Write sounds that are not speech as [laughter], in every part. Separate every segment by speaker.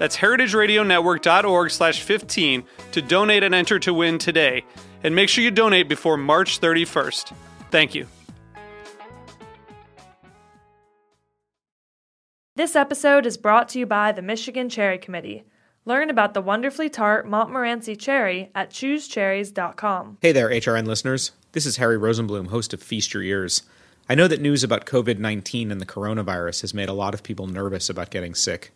Speaker 1: That's heritageradionetwork.org slash 15 to donate and enter to win today. And make sure you donate before March 31st. Thank you.
Speaker 2: This episode is brought to you by the Michigan Cherry Committee. Learn about the wonderfully tart Montmorency cherry at choosecherries.com.
Speaker 3: Hey there, HRN listeners. This is Harry Rosenblum, host of Feast Your Ears. I know that news about COVID 19 and the coronavirus has made a lot of people nervous about getting sick.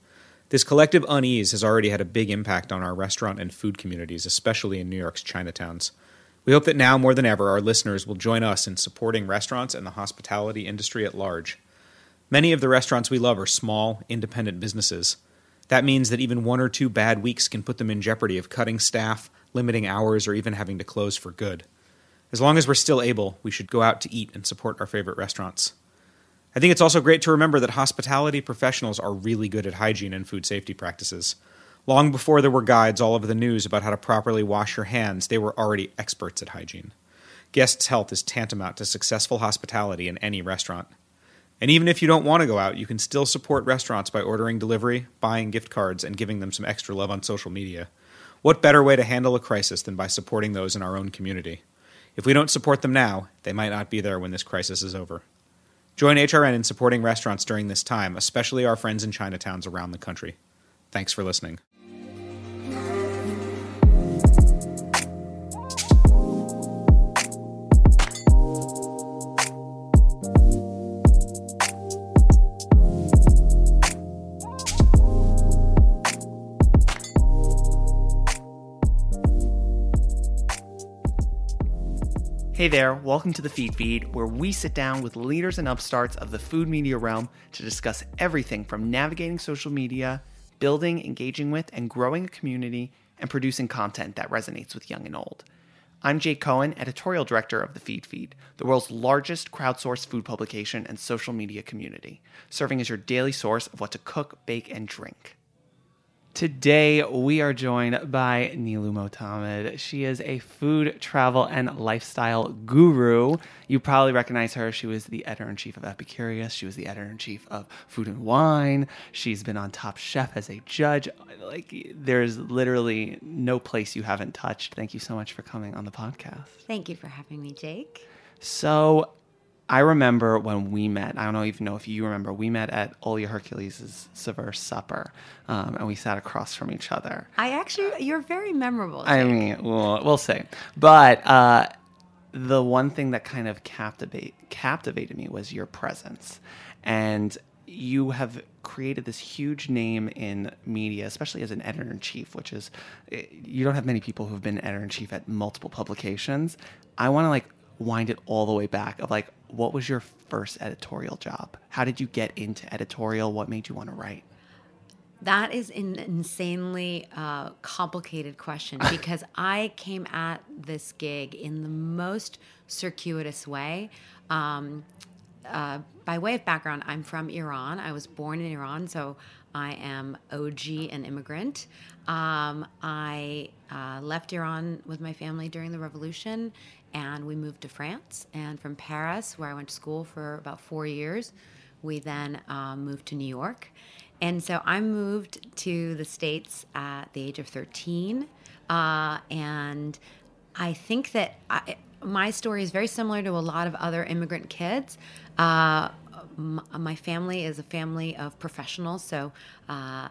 Speaker 3: This collective unease has already had a big impact on our restaurant and food communities, especially in New York's Chinatowns. We hope that now more than ever, our listeners will join us in supporting restaurants and the hospitality industry at large. Many of the restaurants we love are small, independent businesses. That means that even one or two bad weeks can put them in jeopardy of cutting staff, limiting hours, or even having to close for good. As long as we're still able, we should go out to eat and support our favorite restaurants. I think it's also great to remember that hospitality professionals are really good at hygiene and food safety practices. Long before there were guides all over the news about how to properly wash your hands, they were already experts at hygiene. Guests' health is tantamount to successful hospitality in any restaurant. And even if you don't want to go out, you can still support restaurants by ordering delivery, buying gift cards, and giving them some extra love on social media. What better way to handle a crisis than by supporting those in our own community? If we don't support them now, they might not be there when this crisis is over. Join HRN in supporting restaurants during this time, especially our friends in Chinatowns around the country. Thanks for listening.
Speaker 4: Hey there, welcome to the Feed Feed, where we sit down with leaders and upstarts of the food media realm to discuss everything from navigating social media, building, engaging with, and growing a community, and producing content that resonates with young and old. I'm Jake Cohen, editorial director of the Feed Feed, the world's largest crowdsourced food publication and social media community, serving as your daily source of what to cook, bake, and drink. Today, we are joined by Nilou Motamed. She is a food, travel, and lifestyle guru. You probably recognize her. She was the editor in chief of Epicurious. She was the editor in chief of Food and Wine. She's been on Top Chef as a judge. Like, there's literally no place you haven't touched. Thank you so much for coming on the podcast.
Speaker 5: Thank you for having me, Jake.
Speaker 4: So, I remember when we met. I don't know even know if you remember. We met at Olia Hercules' Severse Supper, um, and we sat across from each other.
Speaker 5: I actually, you're very memorable. Jake.
Speaker 4: I mean, we'll, we'll see. But uh, the one thing that kind of captivate captivated me was your presence, and you have created this huge name in media, especially as an editor in chief, which is you don't have many people who've been editor in chief at multiple publications. I want to like wind it all the way back of like what was your first editorial job? How did you get into editorial? What made you want to write?
Speaker 5: That is an insanely uh, complicated question [laughs] because I came at this gig in the most circuitous way. Um, uh, by way of background, I'm from Iran. I was born in Iran, so I am OG an immigrant. Um, I uh, left Iran with my family during the revolution and we moved to France. And from Paris, where I went to school for about four years, we then um, moved to New York. And so I moved to the States at the age of 13. Uh, and I think that I, my story is very similar to a lot of other immigrant kids. Uh, my family is a family of professionals, so uh,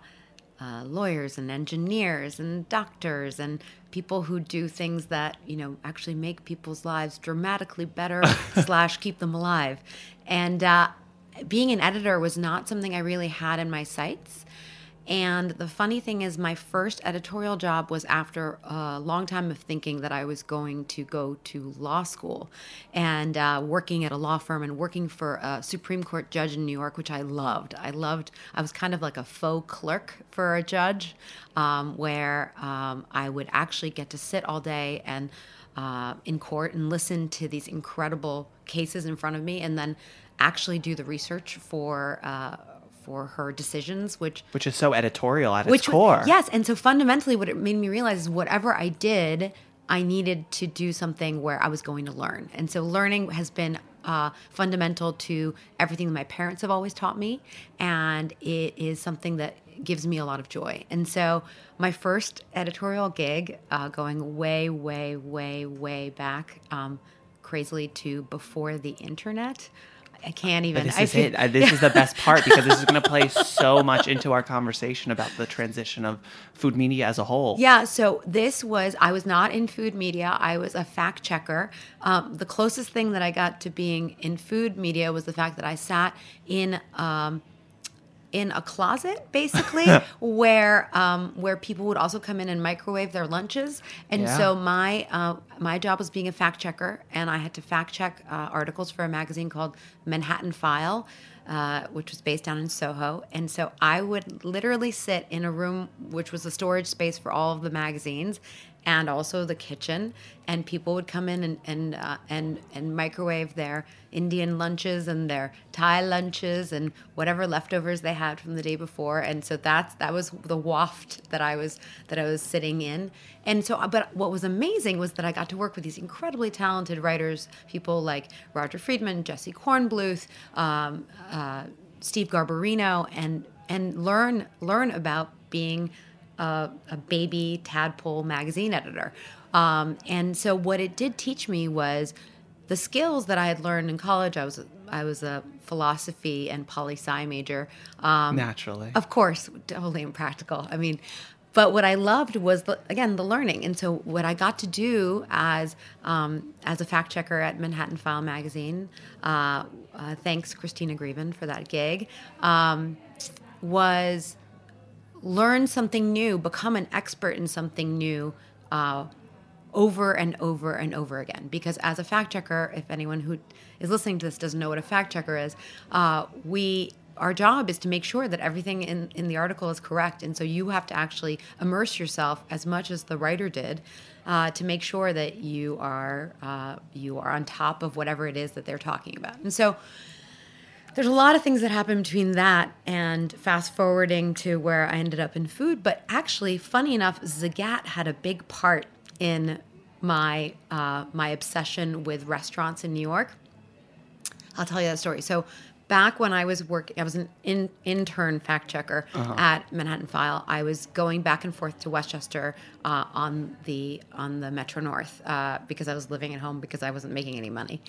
Speaker 5: uh, lawyers and engineers and doctors and people who do things that you know actually make people's lives dramatically better [laughs] slash keep them alive. And uh, being an editor was not something i really had in my sights and the funny thing is, my first editorial job was after a long time of thinking that I was going to go to law school and uh, working at a law firm and working for a Supreme Court judge in New York, which I loved. I loved, I was kind of like a faux clerk for a judge um, where um, I would actually get to sit all day and uh, in court and listen to these incredible cases in front of me and then actually do the research for. Uh, for her decisions, which
Speaker 4: which is so editorial at
Speaker 5: which
Speaker 4: its core.
Speaker 5: Yes, and so fundamentally, what it made me realize is whatever I did, I needed to do something where I was going to learn, and so learning has been uh, fundamental to everything that my parents have always taught me, and it is something that gives me a lot of joy. And so, my first editorial gig, uh, going way, way, way, way back, um, crazily to before the internet. I can't even.
Speaker 4: But this
Speaker 5: I
Speaker 4: is
Speaker 5: feel-
Speaker 4: it. This is the best [laughs] part because this is going to play so much into our conversation about the transition of food media as a whole.
Speaker 5: Yeah, so this was, I was not in food media. I was a fact checker. Um, the closest thing that I got to being in food media was the fact that I sat in. Um, in a closet, basically, [laughs] where um, where people would also come in and microwave their lunches, and
Speaker 4: Yeah.
Speaker 5: so my uh, my job was being a fact checker, and I had to fact check uh, articles for a magazine called Manhattan File, uh, which was based down in Soho. And so I would literally sit in a room which was a storage space for all of the magazines and also the kitchen. And people would come in and and uh, and and microwave their Indian lunches and their Thai lunches and whatever leftovers they had from the day before. And so that's that was the waft that I was that I was sitting in. And so, but what was amazing was that I got to work with these incredibly talented writers, people like Roger Friedman, Jesse Kornbluth, um, uh, Steve Garbarino, and and learn learn about being a, a baby tadpole magazine editor. Um, and so, what it did teach me was the skills that I had learned in college. I was I was a philosophy and poli sci major. Um,
Speaker 4: Naturally.
Speaker 5: of course, totally impractical. I mean, but what I loved was the, again the learning, and so what I got to do as um, as a fact checker at Manhattan File magazine. Uh, uh, thanks, Christina Grieven, for that gig. Um, was learn something new, become an expert in something new. Uh, over and over and over again. Because as a fact checker, if anyone who is listening to this doesn't know what a fact checker is, uh, we our job is to make sure that everything in, in the article is correct. And so you have to actually immerse yourself as much as the writer did uh, to make sure that you are uh, you are on top of whatever it is that they're talking about. And so there's a lot of things that happen between that and fast forwarding to where I ended up in food. But actually, funny enough, Zagat had a big part in my uh, my obsession with restaurants in New York. I'll tell you that story. So back when I was working, I was an in, intern fact checker at Manhattan File. I was going back and forth to Westchester uh, on the on the Metro North uh, because I was living at home because I wasn't making any money.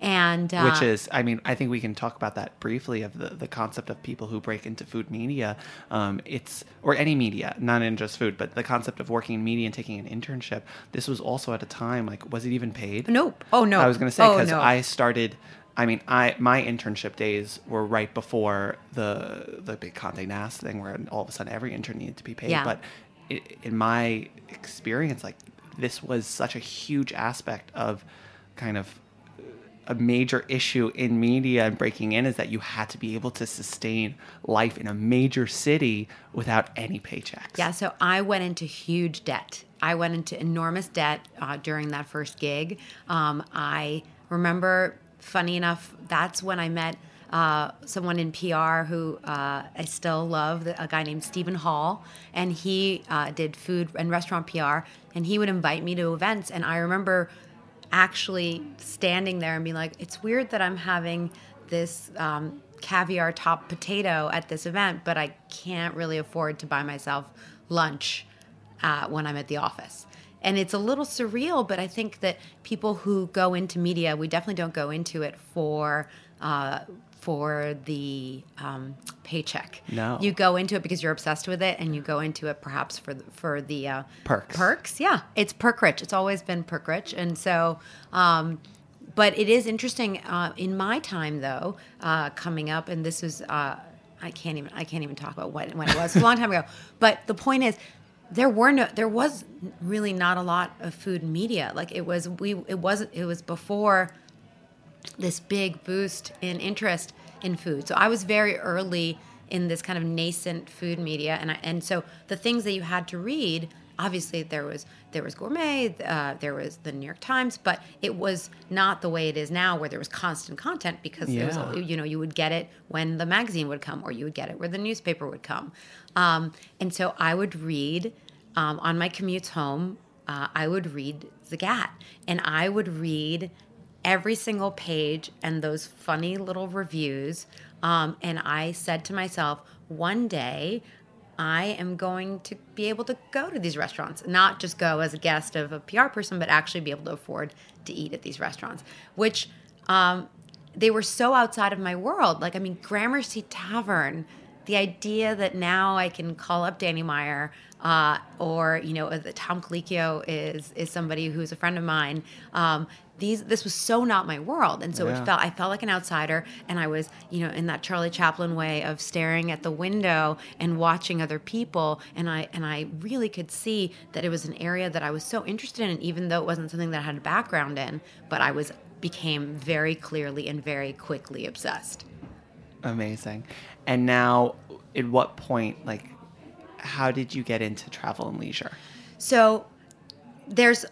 Speaker 5: And uh,
Speaker 4: Which is, I mean, I think we can talk about that briefly of the, the concept of people who break into food media. Um, it's, or any media, not in just food, but the concept of working in media and taking an internship. This was also at a time, like, was it even paid?
Speaker 5: Nope. Oh, no.
Speaker 4: I was going to say,
Speaker 5: Oh,
Speaker 4: because
Speaker 5: no.
Speaker 4: I started, I mean, I my internship days were right before the the big Conde Nast thing where all of a sudden every intern needed to be paid.
Speaker 5: Yeah.
Speaker 4: But i in my experience, like, this was such a huge aspect of kind of a major issue in media and breaking in is that you had to be able to sustain life in a major city without any paychecks.
Speaker 5: Yeah, so I went into huge debt. I went into enormous debt uh, during that first gig. Um, I remember, funny enough, that's when I met uh, someone in PR who uh, I still love, a guy named Stephen Hall, and he uh, did food and restaurant PR, and he would invite me to events. And I remember actually standing there and being like, it's weird that I'm having this um, caviar top potato at this event, but I can't really afford to buy myself lunch uh, when I'm at the office. And it's a little surreal, but I think that people who go into media, we definitely don't go into it for uh, for the um, paycheck.
Speaker 4: No.
Speaker 5: you go into it because you're obsessed with it, and you go into it perhaps for the, for the uh,
Speaker 4: Perks.
Speaker 5: Perks, yeah, it's perk rich. It's always been perk rich, and so. Um, but it is interesting. Uh, in my time, though, uh, coming up, and this was uh, I can't even I can't even talk about what when it was. A long time ago. But the point is, there were no there was really not a lot of food media. Like it was we it wasn't it was before this big boost in interest in food. So I was very early in this kind of nascent food media, and I, and so the things that you had to read, obviously there was there was gourmet, uh, there was the New York Times, but it was not the way it is now, where there was constant content because there
Speaker 4: Yeah.
Speaker 5: was, you know you would get it when the magazine would come, or you would get it where the newspaper would come, um, and so I would read um, on my commutes home. Uh, I would read Zagat, and I would read every single page and those funny little reviews. Um, and I said to myself, one day I am going to be able to go to these restaurants, not just go as a guest of a PR person, but actually be able to afford to eat at these restaurants, which um, they were so outside of my world. Like, I mean, Gramercy Tavern, the idea that now I can call up Danny Meyer, uh, or you know, uh, that Tom Colicchio is is somebody who's a friend of mine. Um, these this was so not my world, and so
Speaker 4: Yeah.
Speaker 5: it felt I felt like an outsider, and I was you know in that Charlie Chaplin way of staring at the window and watching other people, and I and I really could see that it was an area that I was so interested in, even though it wasn't something that I had a background in, but I was became very clearly and very quickly obsessed.
Speaker 4: Amazing. And now, at what point, like, how did you get into travel and leisure?
Speaker 5: So there's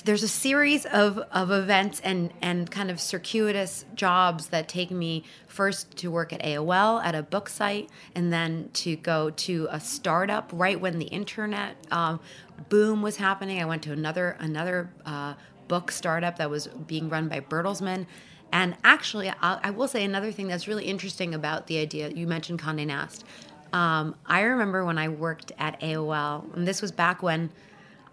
Speaker 5: there's a series of, of events and, and kind of circuitous jobs that take me first to work at AOL at a book site and then to go to a startup right when the internet um, boom was happening. I went to another another uh, book startup that was being run by Bertelsmann. And actually, I, I will say another thing that's really interesting about the idea you mentioned Condé Nast. Um, I remember when I worked at AOL, and this was back when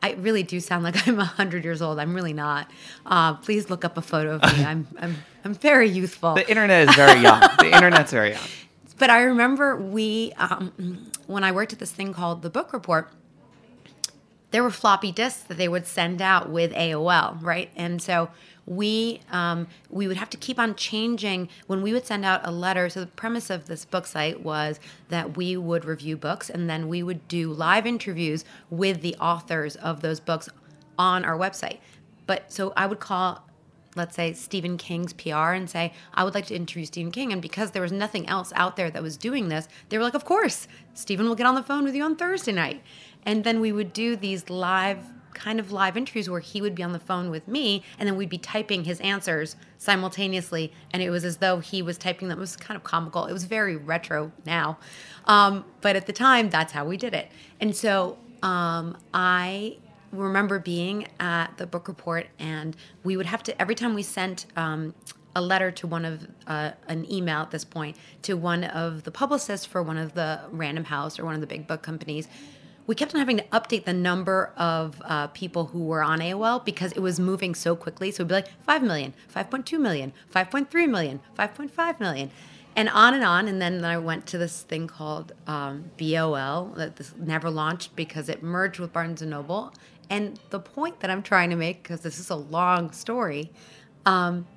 Speaker 5: I really do sound like [laughs] I'm 100 years old. I'm really not. Uh, please look up a photo of me. [laughs] I'm, I'm, I'm very youthful.
Speaker 4: The internet is very young. the [laughs] internet's very young.
Speaker 5: But I remember we, um, when I worked at this thing called the Book Report, there were floppy disks that they would send out with AOL, right? And so we um, we would have to keep on changing when we would send out a letter. So the premise of this book site was that we would review books and then we would do live interviews with the authors of those books on our website. But so I would call let's say Stephen King's PR and say, I would like to interview Stephen King. And because there was nothing else out there that was doing this, they were like, Of course, Stephen will get on the phone with you on Thursday night. And then we would do these live, kind of live interviews where he would be on the phone with me and then we'd be typing his answers simultaneously. And it was as though he was typing them. It was kind of comical. It was very retro now. Um, but at the time, that's how we did it. And so um, I remember being at the book report and we would have to every time we sent um, a letter to one of uh, an email at this point to one of the publicists for one of the random house or one of the big book companies we kept on having to update the number of uh, people who were on AOL because it was moving so quickly. So it'd be like 5 million, 5.2 million, 5.3 million, 5.5 million, and on and on. And then I went to this thing called um, BOL that this never launched because it merged with Barnes and Noble. And the point that I'm trying to make, because this is a long story, um,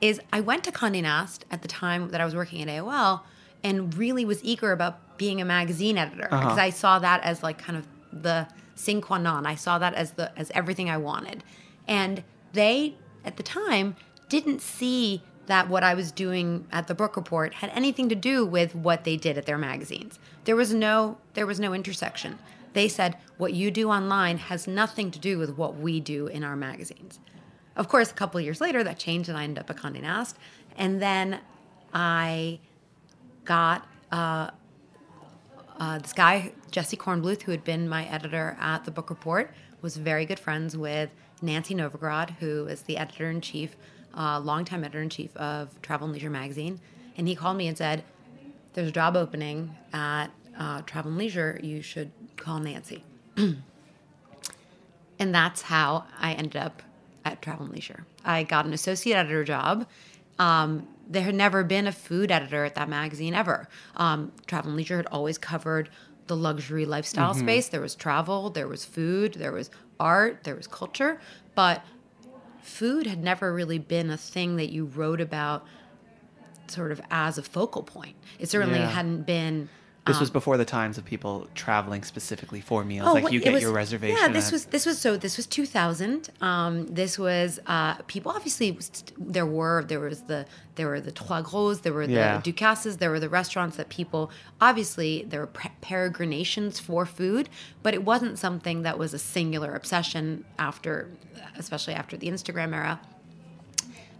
Speaker 5: is I went to Condé Nast at the time that I was working at AOL and really was eager about being a magazine editor because I saw that as like kind of the sine qua non. I saw that as the as everything I wanted, and they at the time didn't see that what I was doing at the book report had anything to do with what they did at their magazines. There was no there was no intersection. They said what you do online has nothing to do with what we do in our magazines. Of course, a couple of years later, that changed, and I ended up at Condé Nast. And then I got uh, uh, this guy, Jesse Kornbluth, who had been my editor at the Book Report, was very good friends with Nancy Novograd, who is the editor in chief, uh, longtime editor in chief of Travel and Leisure magazine. And he called me and said, "There's a job opening at uh, Travel and Leisure. You should call Nancy." [clears throat] and that's how I ended up at Travel and Leisure. I got an associate editor job um, there had never been a food editor at that magazine ever. Um, Travel and Leisure had always covered the luxury lifestyle
Speaker 4: Mm-hmm.
Speaker 5: space. There was travel, there was food, there was art, there was culture, but food had never really been a thing that you wrote about sort of as a focal point. It certainly
Speaker 4: Yeah.
Speaker 5: hadn't been
Speaker 4: This was before the times of people traveling specifically for meals.
Speaker 5: Oh,
Speaker 4: like you get
Speaker 5: was-
Speaker 4: your reservation.
Speaker 5: Yeah, this
Speaker 4: at-
Speaker 5: was this was so this was 2000. Um, this was uh, people obviously there were there was the there were the Troisgros, there were the
Speaker 4: Yeah.
Speaker 5: Ducasses, there were the restaurants that people obviously there were pre- peregrinations for food, but it wasn't something that was a singular obsession after, especially after the Instagram era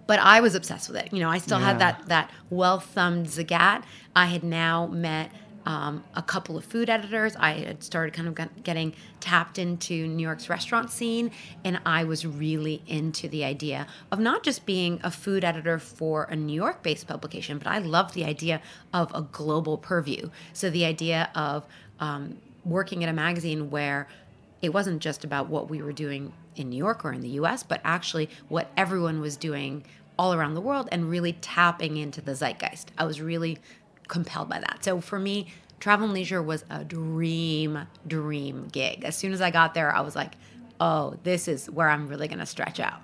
Speaker 5: but I was obsessed with it. You know, I still
Speaker 4: Yeah.
Speaker 5: had that that well thumbed Zagat. I had now met um, a couple of food editors. I had started kind of getting tapped into New York's restaurant scene, and I was really into the idea of not just being a food editor for a New York based publication, but I loved the idea of a global purview. So the idea of um, working at a magazine where it wasn't just about what we were doing in New York or in the US, but actually what everyone was doing all around the world and really tapping into the zeitgeist. I was really compelled by that. So for me, travel and leisure was a dream, dream gig. As soon as I got there, I was like, oh, this is where I'm really going to stretch out.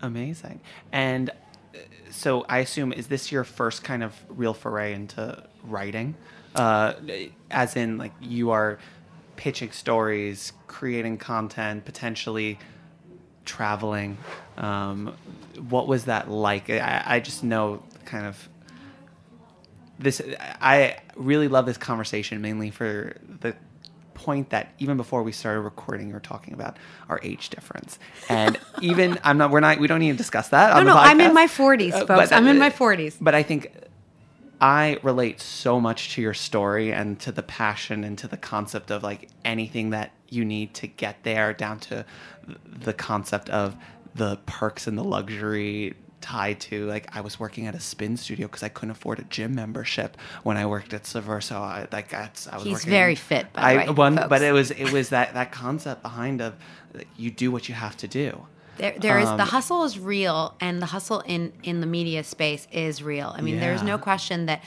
Speaker 4: Amazing. And uh, so I assume is this your first kind of real foray into writing? Uh, as in like you are pitching stories, creating content, potentially traveling. Um, what was that like? I, I just know kind of this I really love this conversation mainly for the point that even before we started recording you were talking about our age difference and [laughs] even i'm not we're not we don't need to discuss that
Speaker 5: No, no, I'm in my 40s,
Speaker 4: Uh,
Speaker 5: folks.
Speaker 4: but,
Speaker 5: I'm in
Speaker 4: uh,
Speaker 5: my 40s.
Speaker 4: but i think i relate so much to your story and to the passion and to the concept of like anything that you need to get there down to the concept of the perks and the luxury tied to like I was working at a spin studio because I couldn't afford a gym membership when I worked at Saveur. So I like that's I was
Speaker 5: He's
Speaker 4: working-
Speaker 5: very fit, by the
Speaker 4: I
Speaker 5: way,
Speaker 4: one,
Speaker 5: folks.
Speaker 4: but it was it was that that concept behind of you do what you have to do.
Speaker 5: There, there is
Speaker 4: Um,
Speaker 5: the hustle is real, and the hustle in in the media space is real. I mean, there's no question that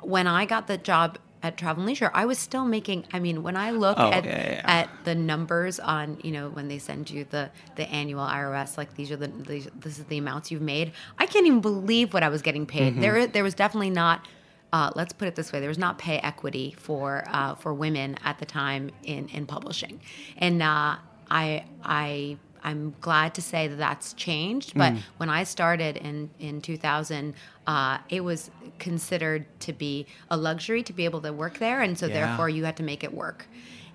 Speaker 5: when I got the job at Travel and Leisure, I was still making. I mean, when I look
Speaker 4: Oh,
Speaker 5: at
Speaker 4: yeah, yeah,
Speaker 5: at the numbers on, you know, when they send you the the annual IRS, like these are the these, this is the amounts you've made. I can't even believe what I was getting paid.
Speaker 4: Mm-hmm.
Speaker 5: There there was definitely not. Uh, let's put it this way: there was not pay equity for uh, for women at the time in in publishing, and uh, I I I'm glad to say that that's changed. But when I started in in 2000, uh, it was considered to be a luxury to be able to work there, and so
Speaker 4: Yeah.
Speaker 5: therefore you had to make it work.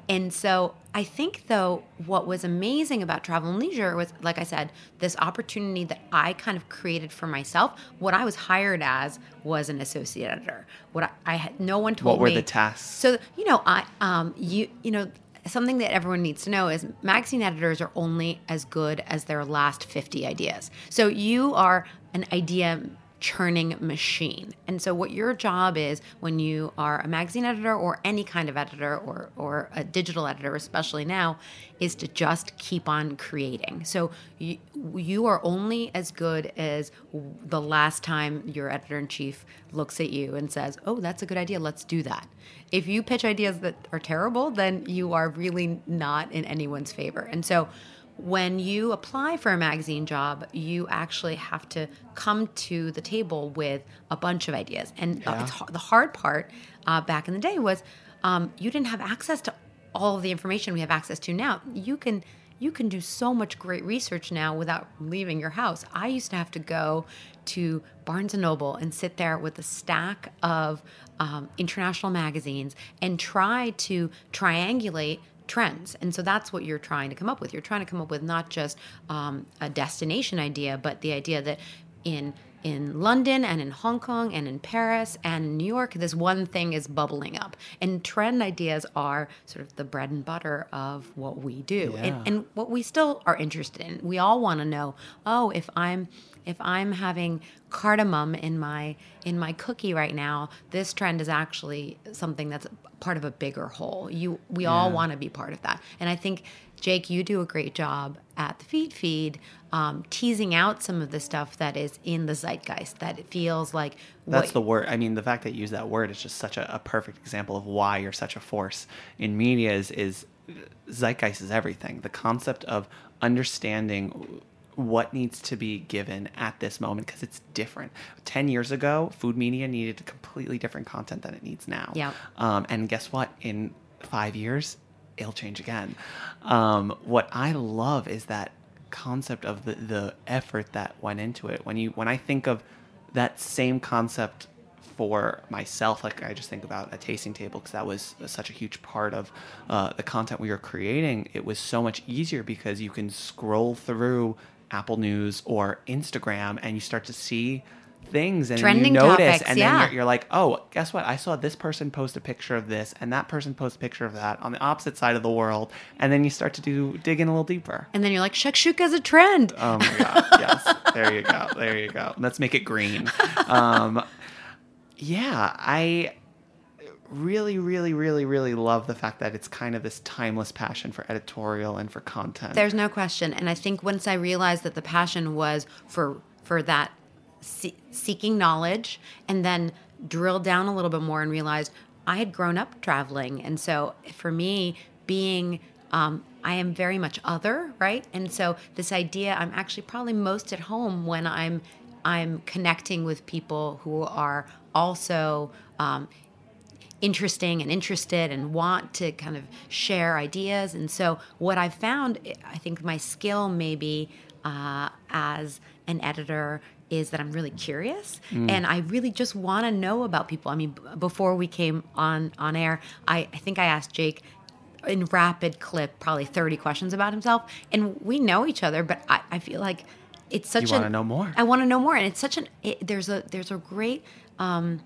Speaker 5: And so I think though what was amazing about travel and leisure was like I said this opportunity that I kind of created for myself. What I was hired as was an associate editor. What I, I had no one told me.
Speaker 4: What were
Speaker 5: me
Speaker 4: the tasks?
Speaker 5: so you know, I um you you know something that everyone needs to know is magazine editors are only as good as their last 50 ideas. So you are an idea churning machine. And so what your job is when you are a magazine editor or any kind of editor or or a digital editor especially now is to just keep on creating. So you, you are only as good as the last time your editor in chief looks at you and says, "Oh, that's a good idea. Let's do that." If you pitch ideas that are terrible, then you are really not in anyone's favor. And so when you apply for a magazine job, you actually have to come to the table with a bunch of ideas. And it's, the hard part uh, back in the day was um, you didn't have access to all the information we have access to now. You can you can do so much great research now without leaving your house. I used to have to go to Barnes and Noble and sit there with a stack of um, international magazines and try to triangulate trends. And so that's what you're trying to come up with. You're trying to come up with not just um, a destination idea, but the idea that in in London and in Hong Kong and in Paris and in New York, this one thing is bubbling up. And trend ideas are sort of the bread and butter of what we do.
Speaker 4: Yeah.
Speaker 5: And, and what we still are interested in. We all want to know, oh, if I'm if I'm having cardamom in my in my cookie right now, this trend is actually something that's part of a bigger whole. You we all want to be part of that. And I think Jake, you do a great job at the feed feed, um, teasing out some of the stuff that is in the zeitgeist that it feels like.
Speaker 4: That's
Speaker 5: what-
Speaker 4: the word. I mean, the fact that you use that word is just such a, a perfect example of why you're such a force in media. Is, is zeitgeist is everything. The concept of understanding what needs to be given at this moment because it's different. Ten years ago, food media needed a completely different content than it needs now.
Speaker 5: Yeah.
Speaker 4: Um, and guess what? In five years, it'll change again. Um, what I love is that concept of the, the effort that went into it. When you when I think of that same concept for myself, like I just think about a tasting table because that was such a huge part of uh, the content we were creating. It was so much easier because you can scroll through Apple News or Instagram and you start to see things and
Speaker 5: Trending
Speaker 4: you notice
Speaker 5: topics,
Speaker 4: and
Speaker 5: yeah.
Speaker 4: then you're, you're like oh guess what? I saw this person post a picture of this and that person post a picture of that on the opposite side of the world and then you start to do dig in a little deeper.
Speaker 5: And then you're like, shakshuka is a trend.
Speaker 4: oh my god. Yes. There you go. There you go. Let's make it green. Um, yeah i really really really really love the fact that it's kind of this timeless passion for editorial and for content.
Speaker 5: There's no question, and I think once I realized that the passion was for for that se- seeking knowledge, and then drilled down a little bit more and realized I had grown up traveling, and so for me, being um, I am very much other, right? And so this idea, I'm actually probably most at home when I'm I'm connecting with people who are also um, interesting and interested and want to kind of share ideas. And so, what I've found, I think my skill maybe uh, as an editor is that I'm really curious and I really just want to know about people. I mean, b- before we came on on air, I, I think I asked Jake in rapid clip probably 30 questions about himself and we know each other but i, I feel like it's such
Speaker 4: You wanna know more.
Speaker 5: i want to know more and it's such an it, there's a there's a great um,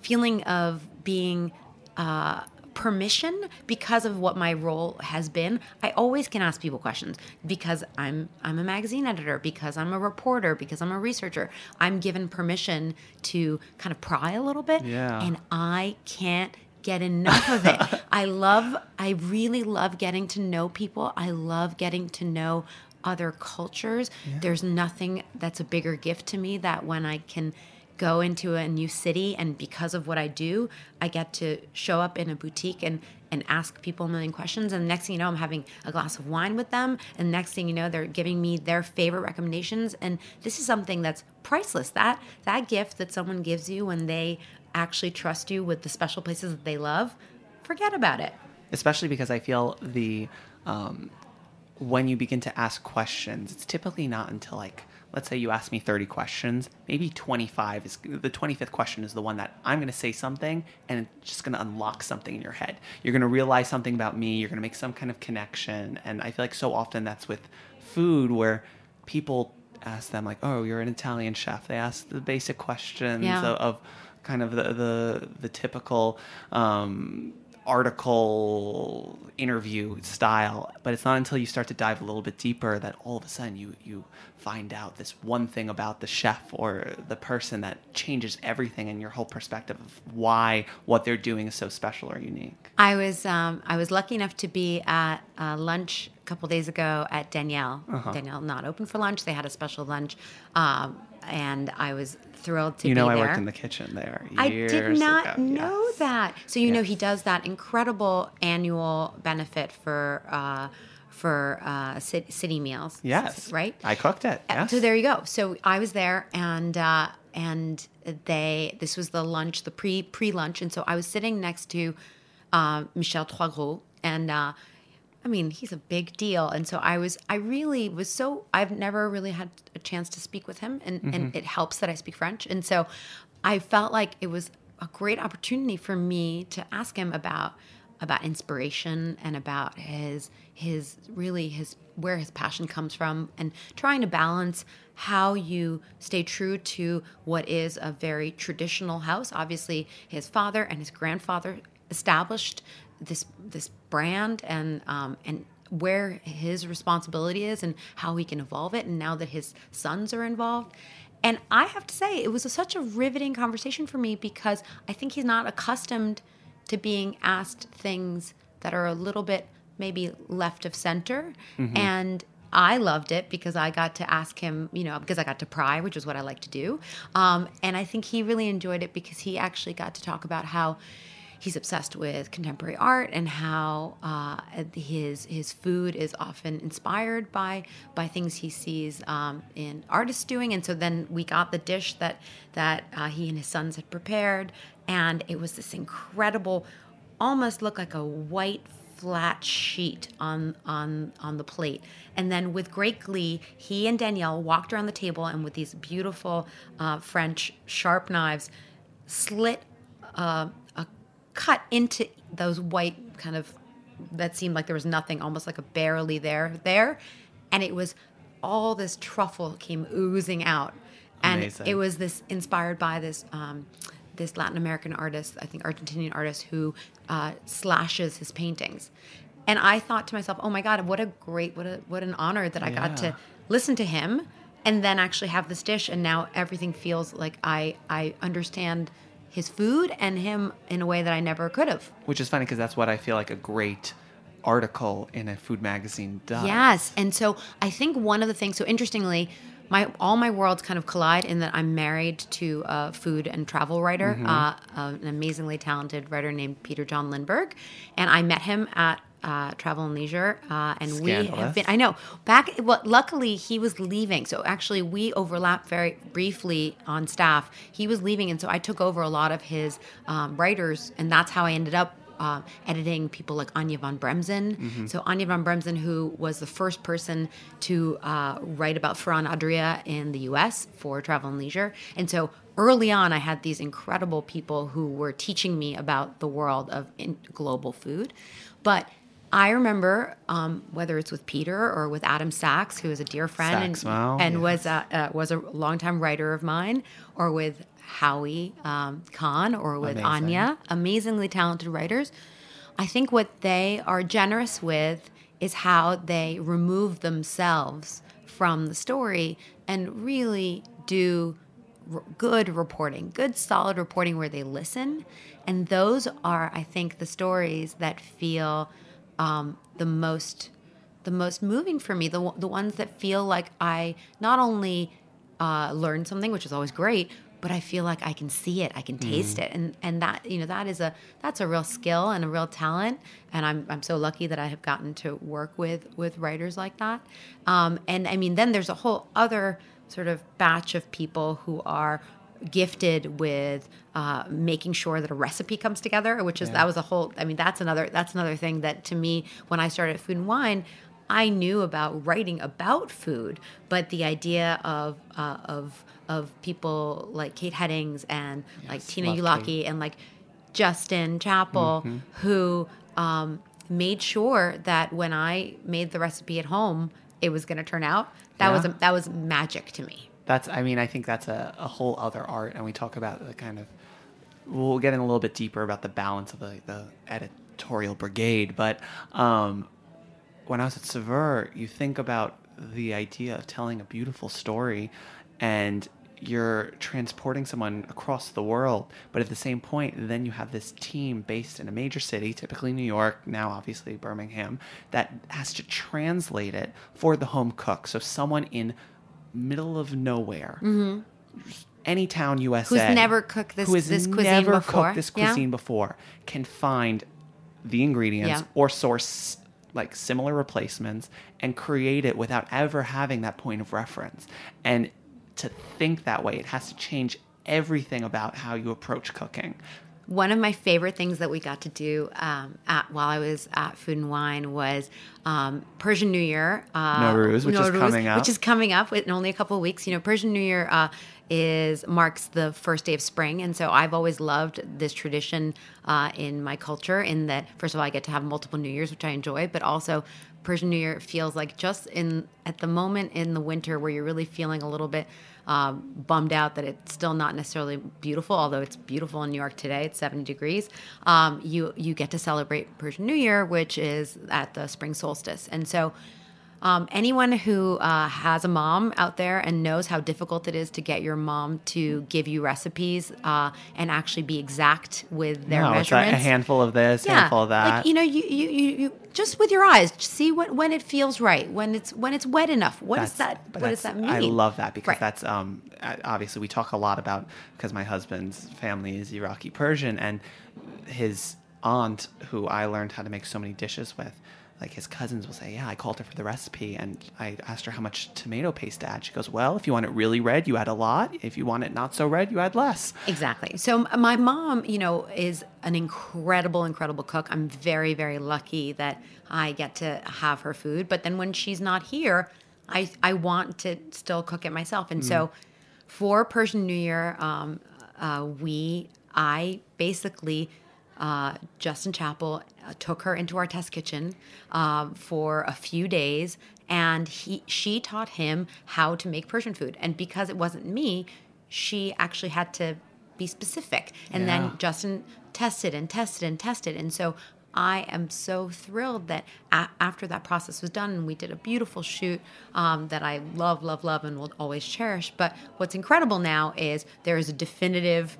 Speaker 5: feeling of being uh, permission because of what my role has been. I always can ask people questions because I'm I'm a magazine editor, because I'm a reporter, because I'm a researcher. I'm given permission to kind of pry a little bit,
Speaker 4: Yeah.
Speaker 5: and I can't get enough of it. [laughs] I love I really love getting to know people. I love getting to know other cultures. There's nothing that's a bigger gift to me that when I can go into a new city and because of what I do, I get to show up in a boutique and and ask people a million questions and next thing you know I'm having a glass of wine with them and next thing you know they're giving me their favorite recommendations and this is something that's priceless. That that gift that someone gives you when they actually trust you with the special places that they love, forget about it.
Speaker 4: especially because I feel the um, when you begin to ask questions, it's typically not until like let's say you ask me 30 questions, maybe 25 is the 25th question is the one that I'm going to say something and it's just going to unlock something in your head. You're going to realize something about me, you're going to make some kind of connection, and I feel like so often that's with food where people ask them like, "Oh, you're an Italian chef." They ask the basic questions
Speaker 5: Yeah.
Speaker 4: of, of kind of the the, the typical um, article interview style but it's not until you start to dive a little bit deeper that all of a sudden you you find out this one thing about the chef or the person that changes everything and your whole perspective of why what they're doing is so special or unique
Speaker 5: I was um, I was lucky enough to be at uh, lunch a couple days ago at Daniel.
Speaker 4: Uh-huh.
Speaker 5: Daniel not open for lunch. They had a special lunch, um, and I was thrilled to
Speaker 4: you know i
Speaker 5: there.
Speaker 4: worked in the kitchen there
Speaker 5: I did not
Speaker 4: ago.
Speaker 5: know
Speaker 4: Yes.
Speaker 5: that. So you know he does that incredible annual benefit for uh, for uh, city, city meals.
Speaker 4: yes
Speaker 5: right.
Speaker 4: i cooked it
Speaker 5: Uh,
Speaker 4: yes.
Speaker 5: So there you go. So I was there, and uh, and they this was the lunch, the pre pre lunch, and so I was sitting next to uh, Michel Troisgros, and uh, I mean he's a big deal, and so I was I really was so I've never really had a chance to speak with him, and and mm-hmm. it helps that I speak French, and so I felt like it was a great opportunity for me to ask him about about inspiration and about his his really his where his passion comes from and trying to balance how you stay true to what is a very traditional house. Obviously his father and his grandfather established this this brand and um, and where his responsibility is and how he can evolve it and now that his sons are involved and i have to say it was a, such a riveting conversation for me because i think he's not accustomed to being asked things that are a little bit maybe left of center.
Speaker 3: Mm-hmm.
Speaker 5: And I loved it because I got to ask him, you know, because I got to pry, which is what I like to do. Um, and I think he really enjoyed it because he actually got to talk about how he's obsessed with contemporary art and how uh, his his food is often inspired by by things he sees um, in artists doing. And so then we got the dish that that uh, he and his sons had prepared, and it was this incredible, almost looked like a white flat sheet on on on the plate and then with great glee he and daniel walked around the table and with these beautiful uh, french sharp knives slit uh, cut into those white kind of that seemed like there was nothing almost like a barely there there and it was all this truffle came oozing out and
Speaker 4: Amazing.
Speaker 5: it was this inspired by this um, this Latin American artist, I think Argentinian artist, who uh, slashes his paintings. And I thought to myself, oh my God, what a great, what a what an honor that I got to listen to him and then actually have this dish. And now everything feels like I I understand his food and him in a way that I never could have.
Speaker 4: Which is funny because that's what I feel like a great article in a food magazine does.
Speaker 5: Yes, and so I think one of the things. So interestingly, my all my worlds kind of collide in that I'm married to a food and travel writer,
Speaker 4: Mm-hmm.
Speaker 5: uh, an amazingly talented writer named Peter Jon Lindberg, and I met him at. Uh, travel and leisure, uh, and we have been. I know. Back, well, luckily he was leaving, so actually we overlapped very briefly on staff. He was leaving, and so I took over a lot of his um, writers, and that's how I ended up uh, editing people like Anya von Bremzen. So Anya von Bremzen, who was the first person to uh, write about Ferran Adria in the U.S. for Travel and Leisure, and so early on, I had these incredible people who were teaching me about the world of in global food, but. I remember um, whether it's with Peter or with Adam Sachs, who is a dear friend
Speaker 4: Sachs,
Speaker 5: and,
Speaker 4: wow,
Speaker 5: and
Speaker 4: yes.
Speaker 5: was uh, uh, was a longtime writer of mine, or with Howie um, Kahn, or with
Speaker 4: Amazing.
Speaker 5: Anya, amazingly talented writers. I think what they are generous with is how they remove themselves from the story and really do r- good reporting, good solid reporting where they listen. And those are, I think, the stories that feel um, the most the most moving for me. The the ones that feel like I not only uh, learned something, which is always great, but I feel like I can see it, I can taste it, and and that you know that is a that's a real skill and a real talent, and I'm I'm so lucky that I have gotten to work with with writers like that, um, and I mean then there's a whole other sort of batch of people who are gifted with uh, making sure that a recipe comes together, which is that was a whole. I mean, that's another that's another thing that to me when I started Food and Wine, I knew about writing about food, but the idea of uh, of of people like Kate Heddings and like Tina
Speaker 4: love
Speaker 5: Ujlaki and like Justin Chapple who um, made sure that when I made the recipe at home, it was going to turn out. That was a, that was magic to me.
Speaker 4: That's, I mean, I think that's a, a whole other art. And we talk about the kind of, we'll get in a little bit deeper about the balance of the, the editorial brigade. But um, when I was at Saveur, you think about the idea of telling a beautiful story and you're transporting someone across the world. But at the same point, then you have this team based in a major city, typically New York, now obviously Birmingham, that has to translate it for the home cook. So someone in middle of nowhere, any town USA,
Speaker 5: Mm-hmm. never cooked this-
Speaker 4: who has
Speaker 5: this cuisine
Speaker 4: never
Speaker 5: before,
Speaker 4: cooked this
Speaker 5: yeah?
Speaker 4: cuisine before, can find the ingredients
Speaker 5: Yeah.
Speaker 4: or source like similar replacements and create it without ever having that point of reference. And to think that way, it has to change everything about how you approach cooking.
Speaker 5: One of my favorite things that we got to do um, at, while I was at Food and Wine was um, Persian New Year. Uh,
Speaker 4: Nowruz, which is coming up.
Speaker 5: Which is coming up in only a couple of weeks. You know, Persian New Year uh, is marks the first day of spring, and so I've always loved this tradition uh, in my culture. In that, first of all, I get to have multiple New Years, which I enjoy, but also Persian New Year feels like just in at the moment in the winter where you're really feeling a little bit um, bummed out that it's still not necessarily beautiful, although it's beautiful in New York today. It's 70 degrees. Um, you you get to celebrate Persian New Year, which is at the spring solstice, and so um, anyone who uh, has a mom out there and knows how difficult it is to get your mom to give you recipes uh, and actually be exact with their
Speaker 4: no, it's a,
Speaker 5: measurements.
Speaker 4: a handful of this, handful of that.
Speaker 5: Like, you know, you, you, you, you just with your eyes see what when it feels right, when it's when it's wet enough. What that what does that mean?
Speaker 4: I love that because
Speaker 5: Right.
Speaker 4: that's um obviously we talk a lot about because my husband's family is Iraqi Persian and his aunt who I learned how to make so many dishes with like his cousins will say yeah I called her for the recipe and I asked her how much tomato paste to add she goes well if you want it really red you add a lot if you want it not so red you add less
Speaker 5: Exactly. So my mom, you know, is an incredible, incredible cook. I'm very, very lucky that I get to have her food. But then when she's not here, I I want to still cook it myself. And so for Persian New Year, um, uh, we I basically. Uh, Justin Chapple uh, took her into our test kitchen um, for a few days, and he she taught him how to make Persian food. And because it wasn't me, she actually had to be specific. And
Speaker 4: Yeah.
Speaker 5: then Justin tested and tested and tested. And so I am so thrilled that a- after that process was done, and we did a beautiful shoot um, that I love, love, love, and will always cherish. But what's incredible now is there is a definitive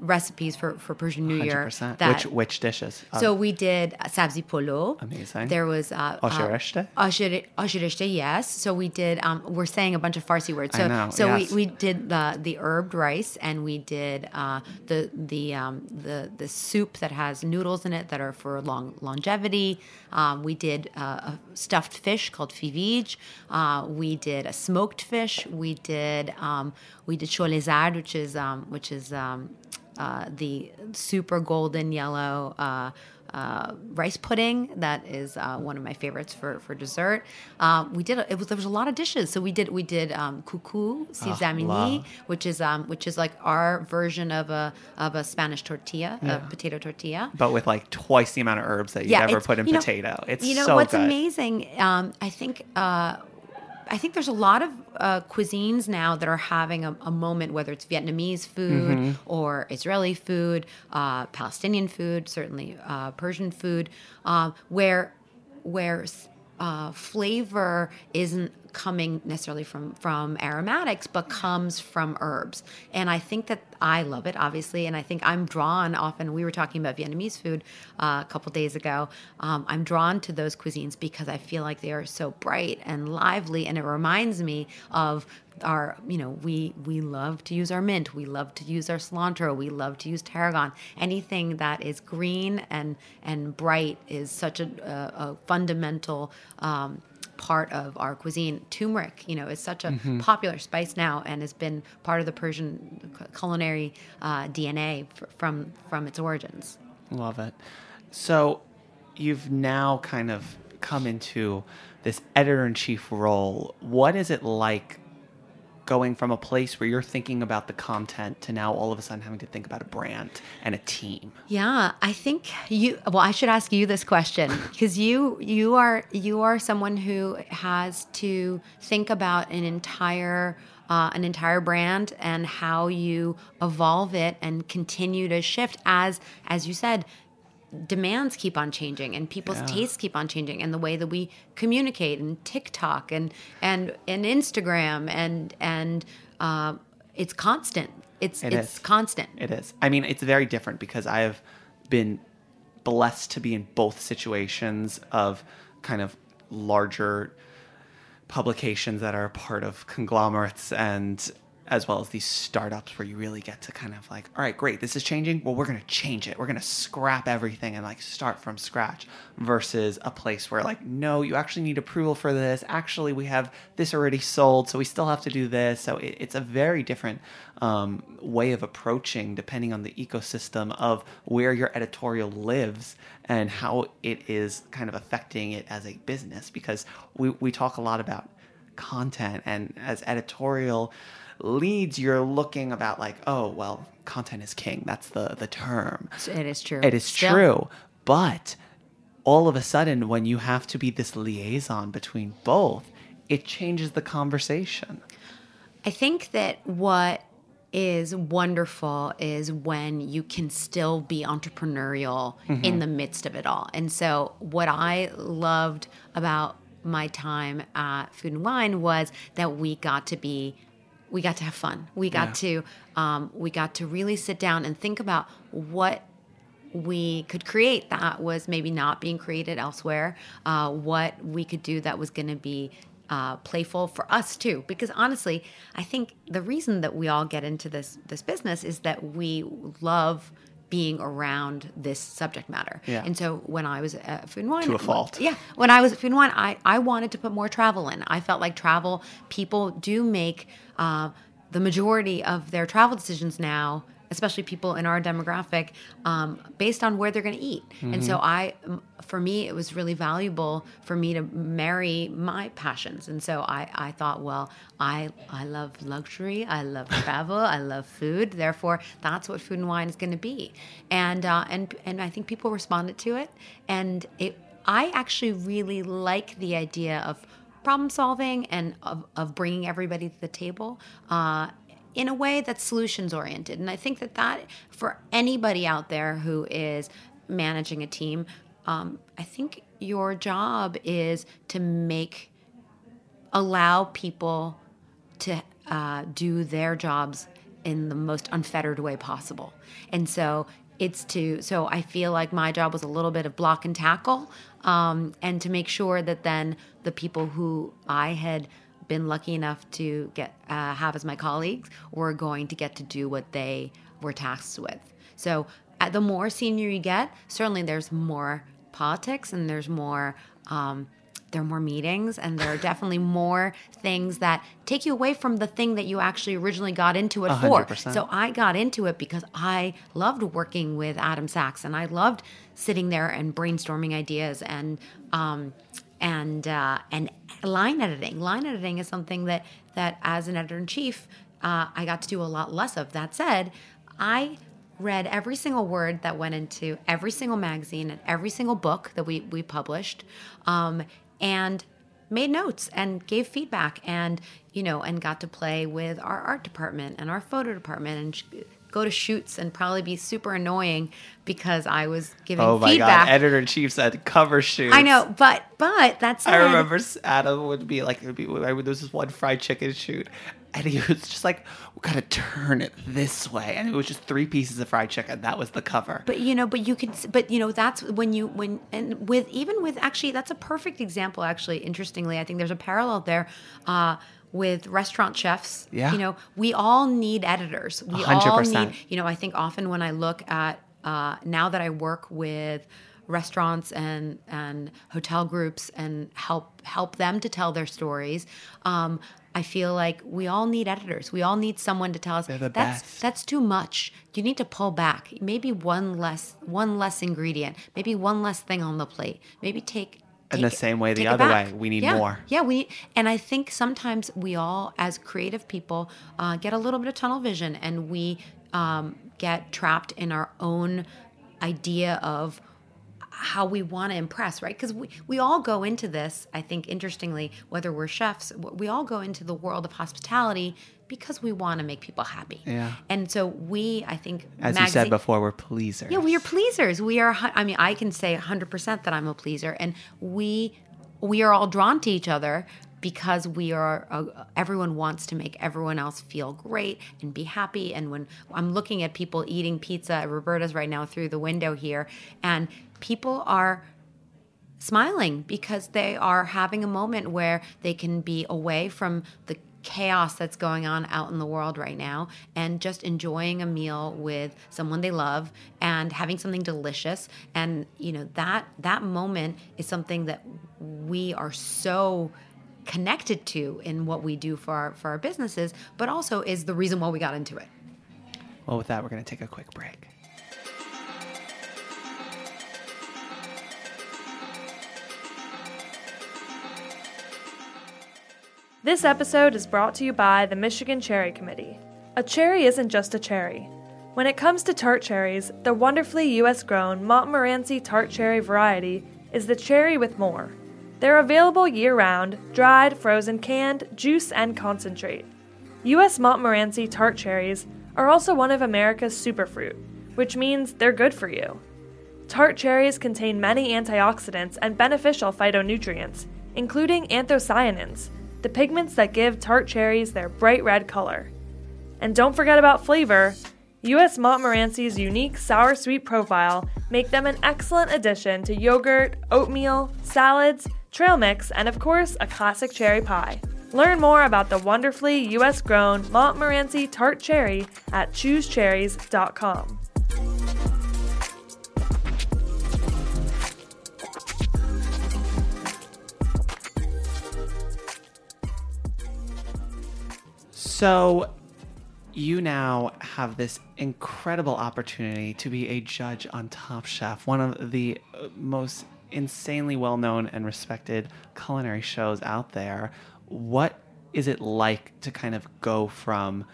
Speaker 5: recipes for, for Persian New Year.
Speaker 4: 100%
Speaker 5: That,
Speaker 4: which which dishes Uh,
Speaker 5: so we did uh, sabzi polo.
Speaker 4: Amazing.
Speaker 5: There was uh, uh,
Speaker 4: Ashereshte?
Speaker 5: Asher- yes. So we did. Um, we're saying a bunch of Farsi words. So
Speaker 4: know,
Speaker 5: so
Speaker 4: yes.
Speaker 5: we, we did the the herbed rice, and we did uh, the the um, the the soup that has noodles in it that are for long longevity. Um, we did uh, a stuffed fish called fivij. Uh, we did a smoked fish. We did um, we did cholezard, which is um, which is um, uh, the super golden yellow uh, uh, rice pudding that is uh, one of my favorites for for dessert. Um, we did a, it was there was a lot of dishes. So we did we did um, sivzamini,
Speaker 4: love.
Speaker 5: which is um, which is like our version of a of a Spanish tortilla, a potato tortilla.
Speaker 4: but with like twice the amount of herbs that you ever put in
Speaker 5: you know-
Speaker 4: potato it's
Speaker 5: you know
Speaker 4: so
Speaker 5: what's
Speaker 4: good.
Speaker 5: amazing. Um, I think uh, I think there's a lot of uh, cuisines now that are having a, a moment, whether it's Vietnamese food
Speaker 4: Mm-hmm.
Speaker 5: or Israeli food, uh, Palestinian food, certainly uh, Persian food, uh, where where uh, flavor isn't coming necessarily from from aromatics, but comes from herbs. And I think that I love it, obviously, and I think I'm drawn often. We were talking about Vietnamese food uh, a couple days ago. Um, I'm drawn to those cuisines because I feel like they are so bright and lively, and it reminds me of our you know we we love to use our mint we love to use our cilantro we love to use tarragon anything that is green and and bright is such a, a, a fundamental um, part of our cuisine turmeric you know is such a popular spice now and has been part of the persian culinary uh, dna fr- from from its origins
Speaker 4: Love it. So you've now kind of come into this editor in chief role. What is it like going from a place where you're thinking about the content to now all of a sudden having to think about a brand and a team?
Speaker 5: Yeah, I think you. Well, I should ask you this question [laughs] because you you are you are someone who has to think about an entire uh, an entire brand and how you evolve it and continue to shift as as you said demands keep on changing and people's
Speaker 4: Yeah.
Speaker 5: tastes keep on changing and the way that we communicate and TikTok and and and Instagram and and uh, it's constant. It's
Speaker 4: It
Speaker 5: it's
Speaker 4: is.
Speaker 5: constant.
Speaker 4: It is. I mean, it's very different because I have been blessed to be in both situations of kind of larger publications that are part of conglomerates and as well as these startups where you really get to kind of like all right great this is changing. Well we're going to change it. We're going to scrap everything and like start from scratch versus a place where like no you actually need approval for this. Actually we have this already sold so we still have to do this. So it, it's a very different um, way of approaching depending on the ecosystem of where your editorial lives and how it is kind of affecting it as a business because we, we talk a lot about content and as editorial leads you're looking about like oh well content is king. That's the the term.
Speaker 5: It is true.
Speaker 4: it is true. But all of a sudden when you have to be this liaison between both it changes the conversation.
Speaker 5: I think that what is wonderful is when you can still be entrepreneurial in mm-hmm. the midst of it all. And so, what I loved about my time at Food and Wine was that we got to be we got to have fun. We got to um, we got to really sit down and think about what we could create that was maybe not being created elsewhere. Uh, what we could do that was going to be uh, playful for us too. Because honestly, I think the reason that we all get into this this business is that we love being around this subject matter.
Speaker 4: Yeah.
Speaker 5: And so when I was at Food and Wine,
Speaker 4: To a fault.
Speaker 5: yeah, when I was at Food and Wine, I, I wanted to put more travel in. I felt like travel people do make uh, the majority of their travel decisions now, especially people in our demographic, um, based on where they're going to eat. And so I, for me, it was really valuable for me to marry my passions. And so I, I thought, well, I I love luxury, I love [laughs] travel, I love food. Therefore, that's what Food and Wine is going to be. And uh, and and I think people responded to it, and it. I actually really like the idea of problem solving and of, of bringing everybody to the table uh, in a way that's solutions oriented. And I think that that for anybody out there who is managing a team, um, I think your job is to make allow people to uh, do their jobs in the most unfettered way possible. And so it's to, so I feel like my job was a little bit of block and tackle um, and to make sure that then the people who I had been lucky enough to get uh, have as my colleagues were going to get to do what they were tasked with. So at the more senior you get, certainly there's more politics and there's more um, there are more meetings and there are definitely [laughs] more things that take you away from the thing that you actually originally got into it for.
Speaker 4: 100%.
Speaker 5: So I got into it because I loved working with Adam Sachs and I loved sitting there and brainstorming ideas and um, and uh, and line editing. Line editing is something that that as an editor in chief, uh, I got to do a lot less of. That said, I read every single word that went into every single magazine and every single book that we we published, um, and made notes and gave feedback and you know and got to play with our art department and our photo department and go to shoots and probably be super annoying because I was giving
Speaker 4: Oh my
Speaker 5: feedback.
Speaker 4: god, editor in chief said cover shoot.
Speaker 5: I know, but but that's
Speaker 4: I remember Adam would be like, it would be, I would, there was this one fried chicken shoot, and he [laughs] was just like, we gotta turn it this way, and it was just three pieces of fried chicken. That was the cover.
Speaker 5: But you know, but you can, but you know, that's when you when and with even with actually, that's a perfect example. Actually, interestingly, I think there's a parallel there. Uh, with restaurant chefs,
Speaker 4: Yeah.
Speaker 5: you know, we all need editors. We all
Speaker 4: 100%.
Speaker 5: need, you know, I think often when I look at uh, now that I work with restaurants and and hotel groups and help help them to tell their stories, um, I feel like we all need editors. We all need someone to tell us
Speaker 4: the
Speaker 5: that's
Speaker 4: best.
Speaker 5: that's too much. You need to pull back. Maybe one less one less ingredient. Maybe one less thing on the plate. Maybe take.
Speaker 4: In the same way the other way, we need
Speaker 5: Yeah.
Speaker 4: more.
Speaker 5: Yeah, we and I think sometimes we all, as creative people, uh, get a little bit of tunnel vision, and we um, get trapped in our own idea of how we want to impress, right? Because we, we all go into this, I think, interestingly, whether we're chefs, we all go into the world of hospitality because we want to make people happy.
Speaker 4: Yeah.
Speaker 5: And so we, I think,
Speaker 4: As you said before, we're pleasers.
Speaker 5: yeah, we are pleasers. We are. I mean, I can say 100% that I'm a pleaser, and we we are all drawn to each other because we are. Uh, everyone wants to make everyone else feel great and be happy. And when I'm looking at people eating pizza at Roberta's right now through the window here, and people are smiling because they are having a moment where they can be away from the chaos that's going on out in the world right now and just enjoying a meal with someone they love and having something delicious and you know that that moment is something that we are so connected to in what we do for our for our businesses but also is the reason why we got into it
Speaker 4: Well, with that, we're gonna take a quick break.
Speaker 2: This episode is brought to you by the Michigan Cherry Committee. A cherry isn't just a cherry. When it comes to tart cherries, the wonderfully US grown Montmorency tart cherry variety is the cherry with more. They're available year round, dried, frozen, canned, juice, and concentrate. US Montmorency tart cherries are also one of America's superfruit, which means they're good for you. Tart cherries contain many antioxidants and beneficial phytonutrients, including anthocyanins, the pigments that give tart cherries their bright red color. And don't forget about flavor. U.S. Montmorency's unique sour sweet profile make them an excellent addition to yogurt, oatmeal, salads, trail mix, and of course, a classic cherry pie. Learn more about the wonderfully U.S. grown Montmorency tart cherry at choosecherries.com.
Speaker 4: So, you now have this incredible opportunity to be a judge on Top Chef, one of the uh, most insanely well known and respected culinary shows out there. What is it like to kind of go from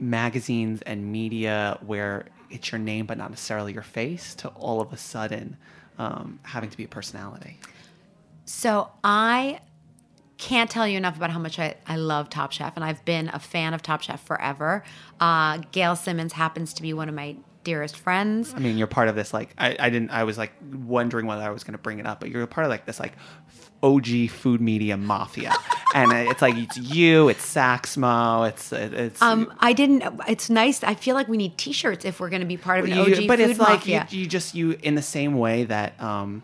Speaker 4: magazines and media where it's your name but not necessarily your face to all of a sudden um, having to be a personality?
Speaker 5: So I can't tell you enough about how much I, I love Top Chef, and I've been a fan of Top Chef forever. Uh, Gail Simmons happens to be one of my dearest friends.
Speaker 4: I mean, you're part of this. Like, I, I didn't. I was like wondering whether I was going to bring it up, but you're part of like this like OG food media mafia, [laughs] and it's like it's you, it's Saxmo, it's it's.
Speaker 5: Um, I didn't. It's nice. I feel like we need T-shirts if we're going to be part of an
Speaker 4: you-
Speaker 5: OG
Speaker 4: but
Speaker 5: food
Speaker 4: it's like
Speaker 5: mafia.
Speaker 4: you, you just you in the same way that um,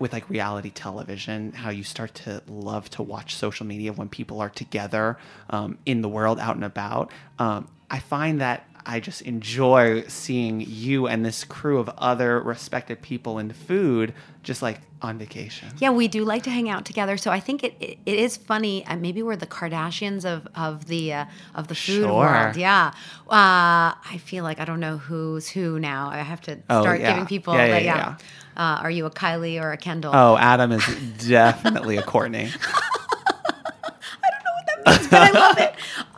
Speaker 4: with like reality television, how you start to love to watch social media when people are together um, in the world, out and about. Um, I find that I just enjoy seeing you and this crew of other respected people in food just like on vacation.
Speaker 5: Yeah, we do like to hang out together. So I think it it, it is funny. Uh, maybe we're the Kardashians of of the uh, of the food
Speaker 4: Sure.
Speaker 5: world. Yeah. Uh, I feel like I don't know who's who now. I have to
Speaker 4: Oh,
Speaker 5: start
Speaker 4: yeah.
Speaker 5: giving people.
Speaker 4: Yeah, yeah,
Speaker 5: like,
Speaker 4: yeah.
Speaker 5: Uh, are you a Kylie or a Kendall?
Speaker 4: Oh, Adam is definitely a Kourtney. [laughs]
Speaker 5: I don't know what that means, but I love it.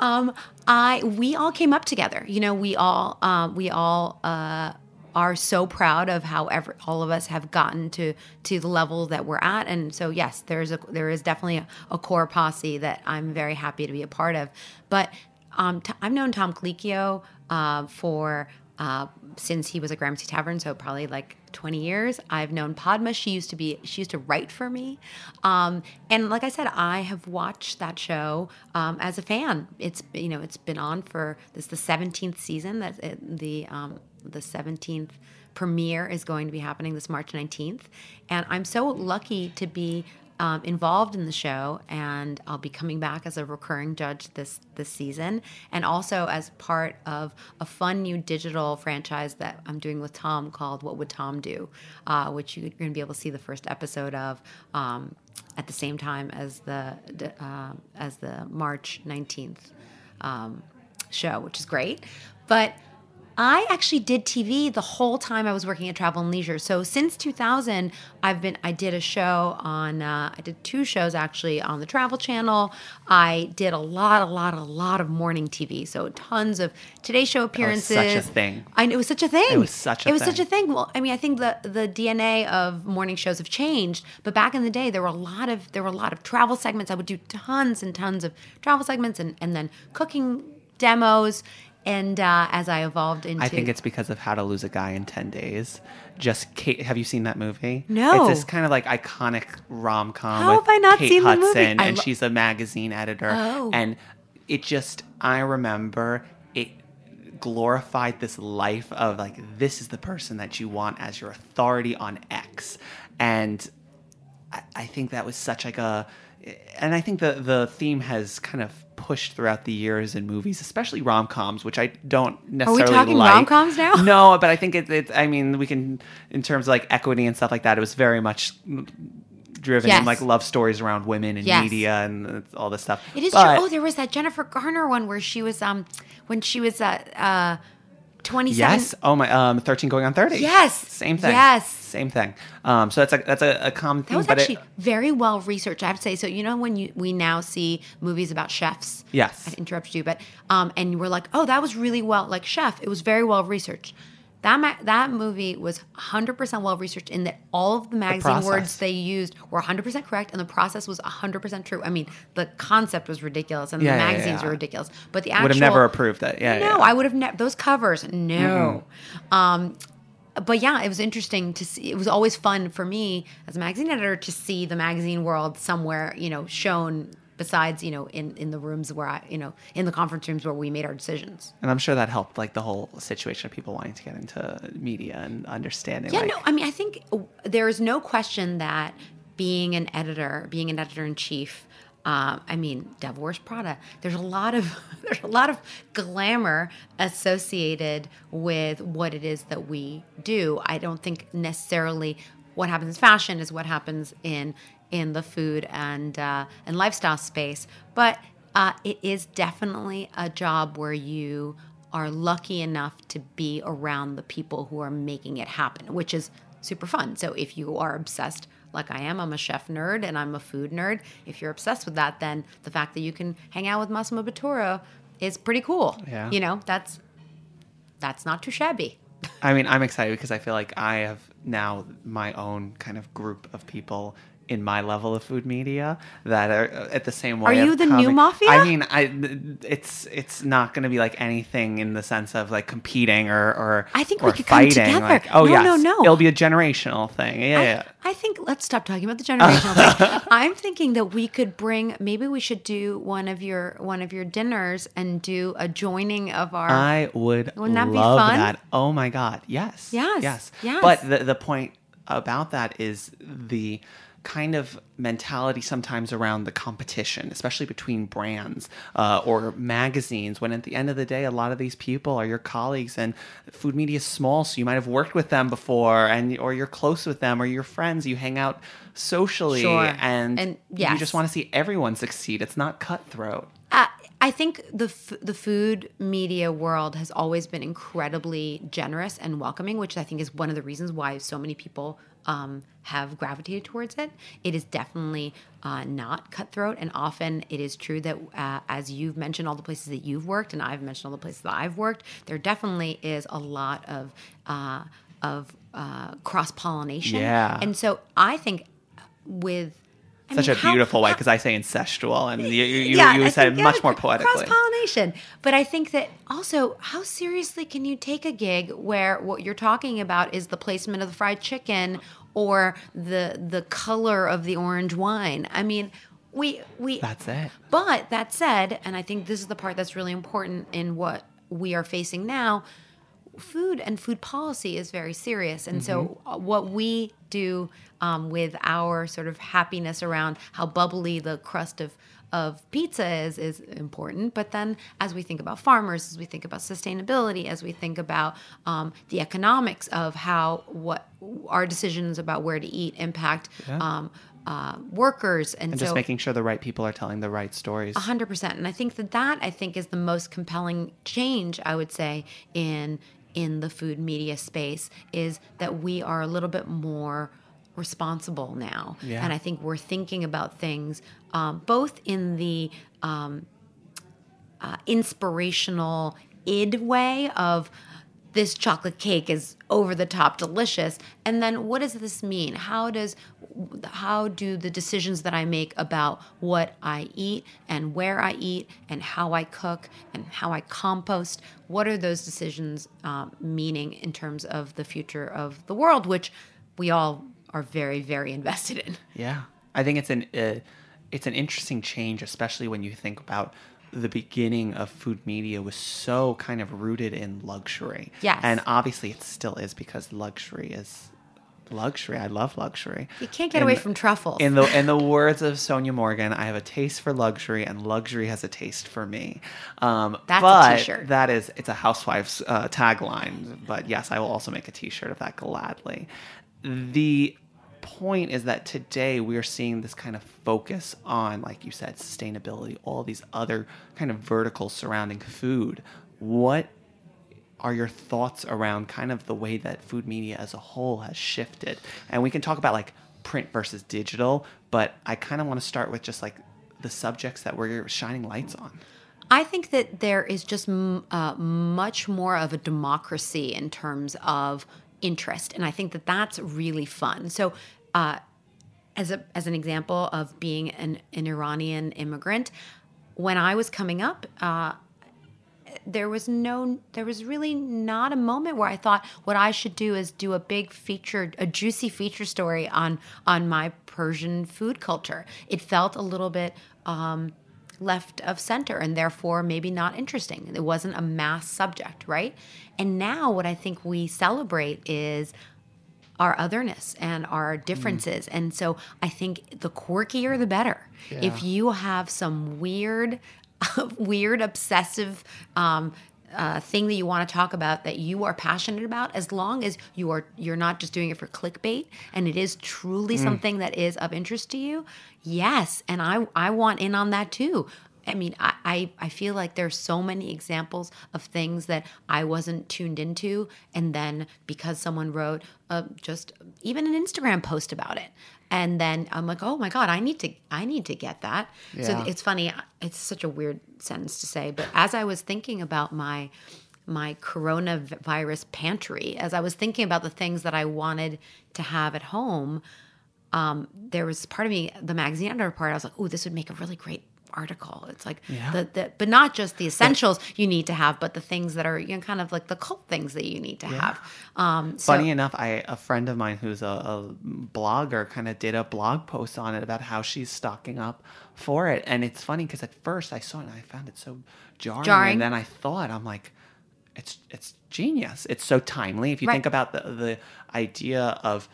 Speaker 5: Um, I we all came up together. You know, we all um, we all uh, are so proud of how ever, all of us have gotten to to the level that we're at. And so, yes, there's a there is definitely a, a core posse that I'm very happy to be a part of. But um, t- I've known Tom Colicchio uh, for. Uh, since he was at Gramercy Tavern, so probably like 20 years. I've known Padma. She used to be, she used to write for me. Um, and like I said, I have watched that show um, as a fan. It's, you know, it's been on for, this the 17th season. That it, the, um, the 17th premiere is going to be happening this March 19th. And I'm so lucky to be um, involved in the show, and I'll be coming back as a recurring judge this this season, and also as part of a fun new digital franchise that I'm doing with Tom called "What Would Tom Do," uh, which you're going to be able to see the first episode of um, at the same time as the uh, as the March 19th um, show, which is great, but. I actually did TV the whole time I was working at Travel and Leisure. So since 2000, I've been I did a show on uh, I did two shows actually on the Travel Channel. I did a lot, a lot, a lot of morning TV. So tons of Today Show appearances.
Speaker 4: such a thing.
Speaker 5: I it was such a thing.
Speaker 4: It was such a thing.
Speaker 5: It was such a thing. Well, I mean, I think the the DNA of morning shows have changed, but back in the day, there were a lot of there were a lot of travel segments. I would do tons and tons of travel segments, and and then cooking demos. And uh, as I evolved into,
Speaker 4: I think it's because of How to Lose a Guy in 10 Days. Just Kate, have you seen that movie?
Speaker 5: No.
Speaker 4: It's this kind of like iconic rom com.
Speaker 5: How have I not
Speaker 4: Kate
Speaker 5: seen the
Speaker 4: Hudson,
Speaker 5: movie? I
Speaker 4: and
Speaker 5: lo-
Speaker 4: she's a magazine editor.
Speaker 5: Oh.
Speaker 4: And it just, I remember it glorified this life of like, this is the person that you want as your authority on X. And I, I think that was such like a and I think the the theme has kind of pushed throughout the years in movies, especially rom coms, which I don't necessarily Are we
Speaker 5: talking
Speaker 4: like.
Speaker 5: rom-coms now?
Speaker 4: No, but I think it's. it. I mean, we can in terms of like equity and stuff like that. It was very much driven in like love stories around women and
Speaker 5: Yes.
Speaker 4: media and all this stuff.
Speaker 5: It is
Speaker 4: But-
Speaker 5: true. Oh, there was that Jennifer Garner one where she was um when she was uh uh twenty seven.
Speaker 4: Yes. Oh my. Um, thirteen going on thirty.
Speaker 5: Yes.
Speaker 4: Same thing.
Speaker 5: Yes.
Speaker 4: Same thing. Um, so that's a that's a, a common
Speaker 5: That was
Speaker 4: but
Speaker 5: actually
Speaker 4: it,
Speaker 5: very well researched. I have to say. So you know when you we now see movies about chefs.
Speaker 4: Yes.
Speaker 5: I interrupted you, but um, and we're like, oh, that was really well like chef. It was very well researched. That ma- that movie was 100% well researched in that all of the magazine
Speaker 4: process.
Speaker 5: words they used were 100% correct and the process was 100% true. I mean, the concept was ridiculous and
Speaker 4: Yeah,
Speaker 5: the
Speaker 4: yeah,
Speaker 5: magazines
Speaker 4: yeah.
Speaker 5: were ridiculous, but the actual
Speaker 4: would have never approved that. Yeah.
Speaker 5: no. I would have never those covers. No, um, but yeah, it was interesting to see. It was always fun for me as a magazine editor to see the magazine world somewhere, you know, shown besides, you know, in, in the rooms where I, you know, in the conference rooms where we made our decisions.
Speaker 4: And I'm sure that helped, like the whole situation of people wanting to get into media and understanding.
Speaker 5: Yeah,
Speaker 4: like,
Speaker 5: no, I mean, I think there is no question that being an editor, being an editor in chief, um, I mean, Devil Wears Prada. There's a lot of [laughs] there's a lot of glamour associated with what it is that we do. I don't think necessarily what happens in fashion is what happens in in the food and uh, and lifestyle space, but uh, it is definitely a job where you are lucky enough to be around the people who are making it happen, which is super fun. So if you are obsessed like I am, I'm a chef nerd and I'm a food nerd. If you're obsessed with that, then the fact that you can hang out with Massimo Bottura is pretty cool.
Speaker 4: Yeah.
Speaker 5: You know, that's that's not too shabby.
Speaker 4: I mean, I'm excited because I feel like I have now my own kind of group of people in my level of food media that are uh, at the same way.
Speaker 5: Are you the new mafia?
Speaker 4: I mean, I it's it's not going to be like anything in the sense of like competing or or
Speaker 5: I think we
Speaker 4: or
Speaker 5: could come
Speaker 4: fighting.
Speaker 5: together.
Speaker 4: Like, oh
Speaker 5: No,
Speaker 4: yes,
Speaker 5: no, no.
Speaker 4: it'll be a generational thing. Yeah,
Speaker 5: I,
Speaker 4: yeah.
Speaker 5: I think let's stop talking about the generational thing. [laughs] I'm thinking that we could bring maybe we should do one of your one of your dinners and do a joining of our
Speaker 4: I would
Speaker 5: Wouldn't that be fun?
Speaker 4: that. Oh my god, yes,
Speaker 5: Yes,
Speaker 4: yes,
Speaker 5: yes.
Speaker 4: But the the point about that is the kind of mentality sometimes around the competition, especially between brands uh, or magazines. When at the end of the day, a lot of these people are your colleagues, and food media is small, so you might have worked with them before, and or you're close with them, or you're friends. You hang out socially,
Speaker 5: Sure.
Speaker 4: and,
Speaker 5: And,
Speaker 4: you just want to see everyone succeed. It's not cutthroat.
Speaker 5: Uh, I think the f- the food media world has always been incredibly generous and welcoming, which I think is one of the reasons why so many people um, have gravitated towards it. It is definitely uh, not cutthroat, and often it is true that uh, as you've mentioned all the places that you've worked, and I've mentioned all the places that I've worked, there definitely is a lot of uh, of uh, cross pollination.
Speaker 4: Yeah.
Speaker 5: and so I think with I
Speaker 4: Such
Speaker 5: mean,
Speaker 4: a
Speaker 5: how-
Speaker 4: beautiful way because I say incestual, and you, you, you,
Speaker 5: yeah,
Speaker 4: you said
Speaker 5: think,
Speaker 4: it
Speaker 5: yeah,
Speaker 4: much more poetically.
Speaker 5: Cross-pollination. But I think that also, how seriously can you take a gig where what you're talking about is the placement of the fried chicken or the the color of the orange wine? I mean, we we
Speaker 4: That's it.
Speaker 5: but that said, and I think this is the part that's really important in what we are facing now, food and food policy is very serious. And so, uh, what we do um, with our sort of happiness around how bubbly the crust of of pizza is is important. But then, as we think about farmers, as we think about sustainability, as we think about um, the economics of how what our decisions about where to eat impact um, uh, workers, and,
Speaker 4: and
Speaker 5: so
Speaker 4: just making sure the right people are telling the right stories.
Speaker 5: hundred percent. And I think that that I think is the most compelling change I would say in in the food media space is that we are a little bit more responsible now,
Speaker 4: Yeah.
Speaker 5: and I think we're thinking about things um, both in the um, uh, inspirational id way of this chocolate cake is over the top delicious. And then what does this mean? How does how do the decisions that i make about what i eat and where i eat and how i cook and how i compost what are those decisions um, meaning in terms of the future of the world which we all are very very invested in?
Speaker 4: Yeah, I think it's an uh, it's an interesting change, especially when you think about the beginning of food media was so kind of rooted in luxury.
Speaker 5: Yes.
Speaker 4: and obviously it still is because luxury is luxury. I love luxury.
Speaker 5: you can't get
Speaker 4: In-
Speaker 5: away from truffles
Speaker 4: In the in the [laughs] words of Sonja Morgan, I have a taste for luxury, and luxury has a taste for me. Um,
Speaker 5: That's a
Speaker 4: but
Speaker 5: t-shirt.
Speaker 4: That is, it's a housewife's uh, tagline. But yes, I will also make a T-shirt of that gladly. The point is that today we are seeing this kind of focus on, like you said, sustainability, all these other kind of verticals surrounding food. What are your thoughts around kind of the way that food media as a whole has shifted? And we can talk about like print versus digital, but I kind of want to start with just like the subjects that we're shining lights on.
Speaker 5: I think that there is just uh, much more of a democracy in terms of interest, and I think that that's really fun. So, uh, as a as an example of being an, an Iranian immigrant, when I was coming up, uh, there was no there was really not a moment where I thought what I should do is do a big feature a juicy feature story on on my Persian food culture. It felt a little bit um, left of center and therefore maybe not interesting. It wasn't a mass subject, right? And now what I think we celebrate is our otherness and our differences. Mm. And so I think the quirkier the better. Yeah. If you have some weird, [laughs] weird, obsessive um, uh, thing that you want to talk about that you are passionate about, as long as you are you're not just doing it for clickbait and it is truly mm. something that is of interest to you, yes, and I I want in on that too. I mean, I, I, I feel like there's so many examples of things that I wasn't tuned into, and then because someone wrote uh, just even an Instagram post about it, and then I'm like, oh my god, I need to I need to get that. Yeah. So it's funny. It's such a weird sentence to say, but as I was thinking about my my coronavirus pantry, as I was thinking about the things that I wanted to have at home. Um, there was part of me, the magazine editor part, I was like, oh, this would make a really great article. It's like yeah. the, the but not just the essentials but, you need to have, but the things that are you know kind of like the cult things that you need to yeah. have.
Speaker 4: Um, so, Funny enough, I a friend of mine who's a, a blogger kind of did a blog post on it about how she's stocking up for it, and it's funny because at first I saw it and I found it so jarring, jarring. and then I thought I'm like, it's it's genius. It's so timely. If you right. think about the the idea of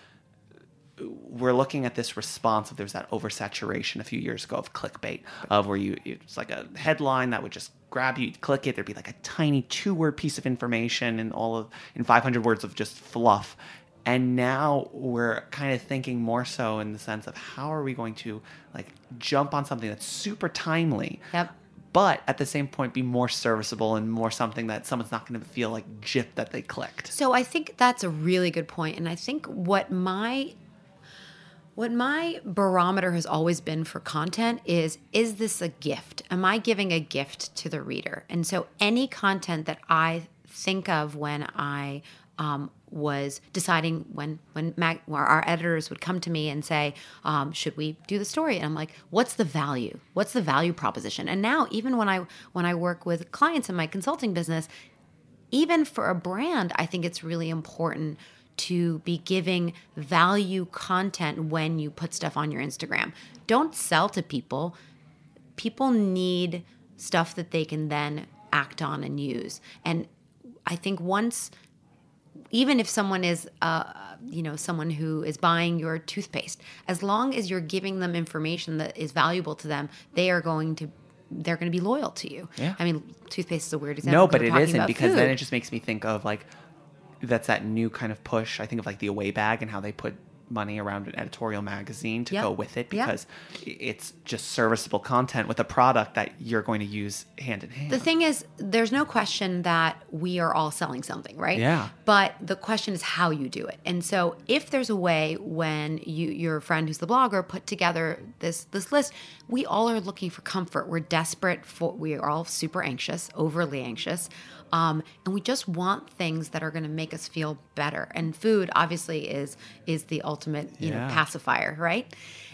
Speaker 4: we're looking at this response of there's that oversaturation a few years ago of clickbait of where you it's like a headline that would just grab you click it there'd be like a tiny two word piece of information and all of in 500 words of just fluff and now we're kind of thinking more so in the sense of how are we going to like jump on something that's super timely
Speaker 5: yep
Speaker 4: but at the same point be more serviceable and more something that someone's not going to feel like jip that they clicked.
Speaker 5: So I think that's a really good point and I think what my what my barometer has always been for content is is this a gift? Am I giving a gift to the reader? And so any content that I think of when I um, was deciding when when our editors would come to me and say, um, "Should we do the story?" And I'm like, "What's the value? What's the value proposition?" And now, even when I when I work with clients in my consulting business, even for a brand, I think it's really important to be giving value content when you put stuff on your Instagram. Don't sell to people. People need stuff that they can then act on and use. And I think once even if someone is uh, you know someone who is buying your toothpaste as long as you're giving them information that is valuable to them they are going to they're going to be loyal to you
Speaker 4: yeah
Speaker 5: i mean toothpaste is a weird example
Speaker 4: no but it isn't because food. then it just makes me think of like that's that new kind of push. I think of like the away bag and how they put money around an editorial magazine to yep. go with it because yep. it's just serviceable content with a product that you're going to use hand in hand.
Speaker 5: The thing is, there's no question that we are all selling something, right?
Speaker 4: Yeah.
Speaker 5: But the question is how you do it. And so if there's a way when you your friend who's the blogger put together this this list, we all are looking for comfort. We're desperate for we are all super anxious, overly anxious. Um, and we just want things that are going to make us feel better. And food, obviously, is is the ultimate you yeah. know pacifier, right?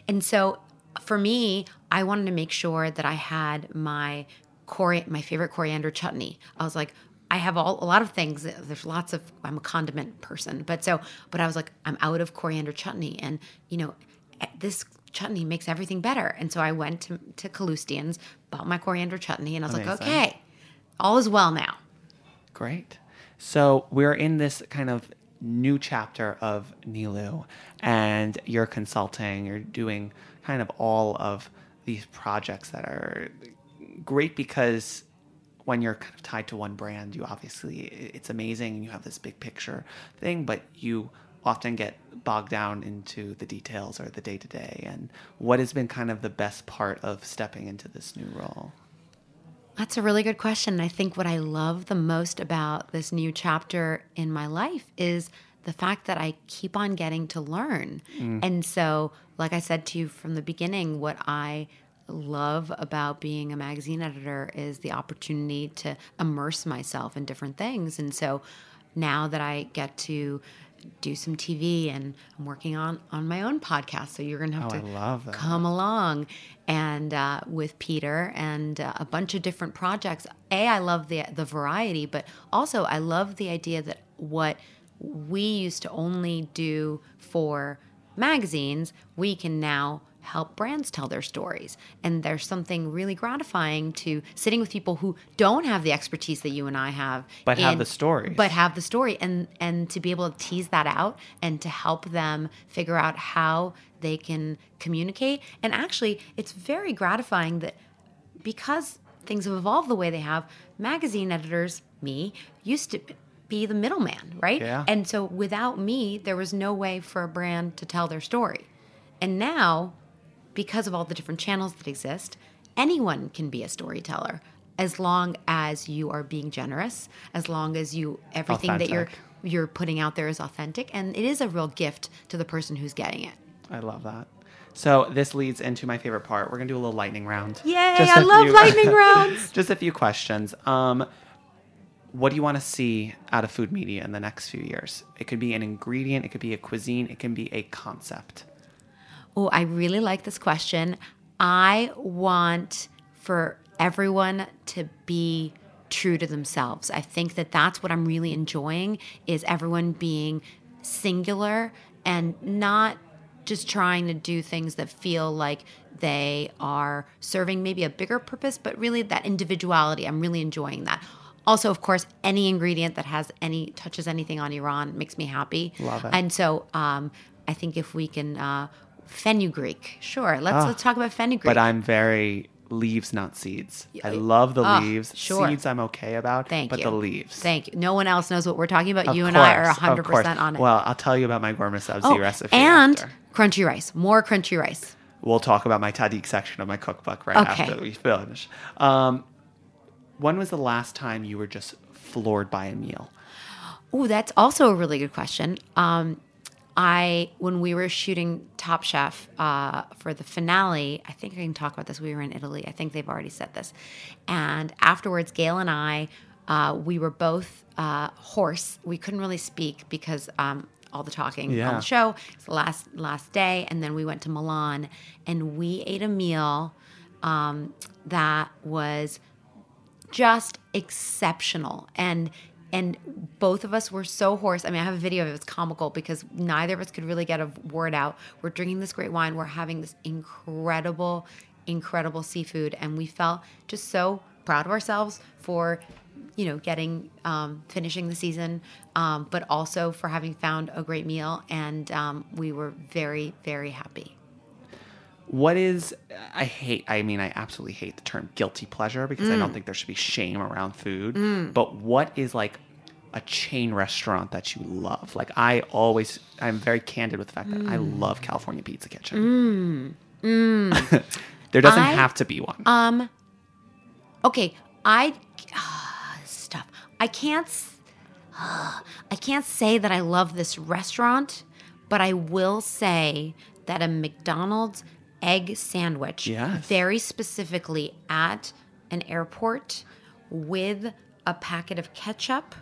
Speaker 5: And so, for me, I wanted to make sure that I had my cori- my favorite coriander chutney. I was like, I have all, a lot of things. There's lots of. I'm a condiment person, but so, but I was like, I'm out of coriander chutney, and you know, eh, this chutney makes everything better. And so I went to to bought my coriander chutney, and I was Amazing. like, okay, all is well now.
Speaker 4: Great. So we're in this kind of new chapter of Nilou, and you're consulting, you're doing kind of all of these projects that are great because when you're kind of tied to one brand, you obviously, it's amazing and you have this big picture thing, but you often get bogged down into the details or the day to day. And what has been kind of the best part of stepping into this new role?
Speaker 5: That's a really good question. I think what I love the most about this new chapter in my life is the fact that I keep on getting to learn. Mm. And so, like I said to you from the beginning, what I love about being a magazine editor is the opportunity to immerse myself in different things. And so, now that I get to do some TV, and I'm working on on my own podcast. So you're gonna have
Speaker 4: Oh,
Speaker 5: to come along and uh, with Peter and uh, a bunch of different projects. A, I love the the variety, but also I love the idea that what we used to only do for magazines, we can now help brands tell their stories. And there's something really gratifying to sitting with people who don't have the expertise that you and I have,
Speaker 4: But have the story,
Speaker 5: but have the story, and and to be able to tease that out and to help them figure out how they can communicate. And actually, it's very gratifying that because things have evolved the way they have, magazine editors, me, used to be the middleman, right?
Speaker 4: Yeah.
Speaker 5: And so without me, there was no way for a brand to tell their story. And now, because of all the different channels that exist, anyone can be a storyteller as long as you are being generous, as long as you everything that you're you're putting out there is authentic and it is a real gift to the person who's getting it.
Speaker 4: I love that. So this leads into my favorite part. We're gonna do a little lightning round.
Speaker 5: Yay,
Speaker 4: Just
Speaker 5: I love
Speaker 4: few-
Speaker 5: lightning [laughs] rounds.
Speaker 4: Just a few questions. Um, what do you want to see out of food media in the next few years? It could be an ingredient, it could be a cuisine, it can be a concept.
Speaker 5: Oh, I really like this question. I want for everyone to be true to themselves. I think that that's what I'm really enjoying is everyone being singular and not just trying to do things that feel like they are serving maybe a bigger purpose, but really that individuality. I'm really enjoying that. Also, of course, any ingredient that has any touches anything on Iran makes me happy.
Speaker 4: Love it.
Speaker 5: And so, um, I think if we can uh, fenugreek, sure. Let's
Speaker 4: Ah,
Speaker 5: let's talk about fenugreek.
Speaker 4: But I'm very leaves, not seeds. I love the
Speaker 5: ah,
Speaker 4: leaves.
Speaker 5: sure.
Speaker 4: Seeds I'm okay about.
Speaker 5: Thank
Speaker 4: but
Speaker 5: you.
Speaker 4: the leaves.
Speaker 5: Thank you. No one else knows what we're talking about.
Speaker 4: Of
Speaker 5: you and I are 100 percent on it.
Speaker 4: Well, I'll tell you about my ghormeh sabzi
Speaker 5: oh,
Speaker 4: recipe.
Speaker 5: and
Speaker 4: after.
Speaker 5: crunchy rice. More crunchy rice.
Speaker 4: We'll talk about my Tahdig section of my cookbook right
Speaker 5: Okay.
Speaker 4: after we finish. Um, when was the last time you were just floored by a meal?
Speaker 5: Oh, that's also a really good question. Um, I when we were shooting Top Chef uh, for the finale, I think I can talk about this. We were in Italy. I think they've already said this. And afterwards, Gail and I, uh, we were both uh, hoarse. We couldn't really speak because um, all the talking on the show. It's the last last day, and then we went to Milan, and we ate a meal um, that was just exceptional and and both of us were so hoarse. I mean, I have a video of it. It's comical because neither of us could really get a word out. We're drinking this great wine. We're having this incredible, incredible seafood, and we felt just so proud of ourselves for, you know, getting um, finishing the season, um, but also for having found a great meal. And um, we were very, very happy.
Speaker 4: What is I hate I mean I absolutely hate the term guilty pleasure because I don't
Speaker 5: Mm.
Speaker 4: think there should be shame around food. But what is like a chain restaurant that you love? Like I always I'm very candid with the fact that I
Speaker 5: Mm.
Speaker 4: love California Pizza Kitchen. [laughs] there doesn't
Speaker 5: I-
Speaker 4: have to be one.
Speaker 5: Um. Okay, I ah, stuff. I can't—I can't say that I love this restaurant, but I will say that a McDonald's egg sandwich,
Speaker 4: Yes.
Speaker 5: very specifically at an airport with a packet of ketchup.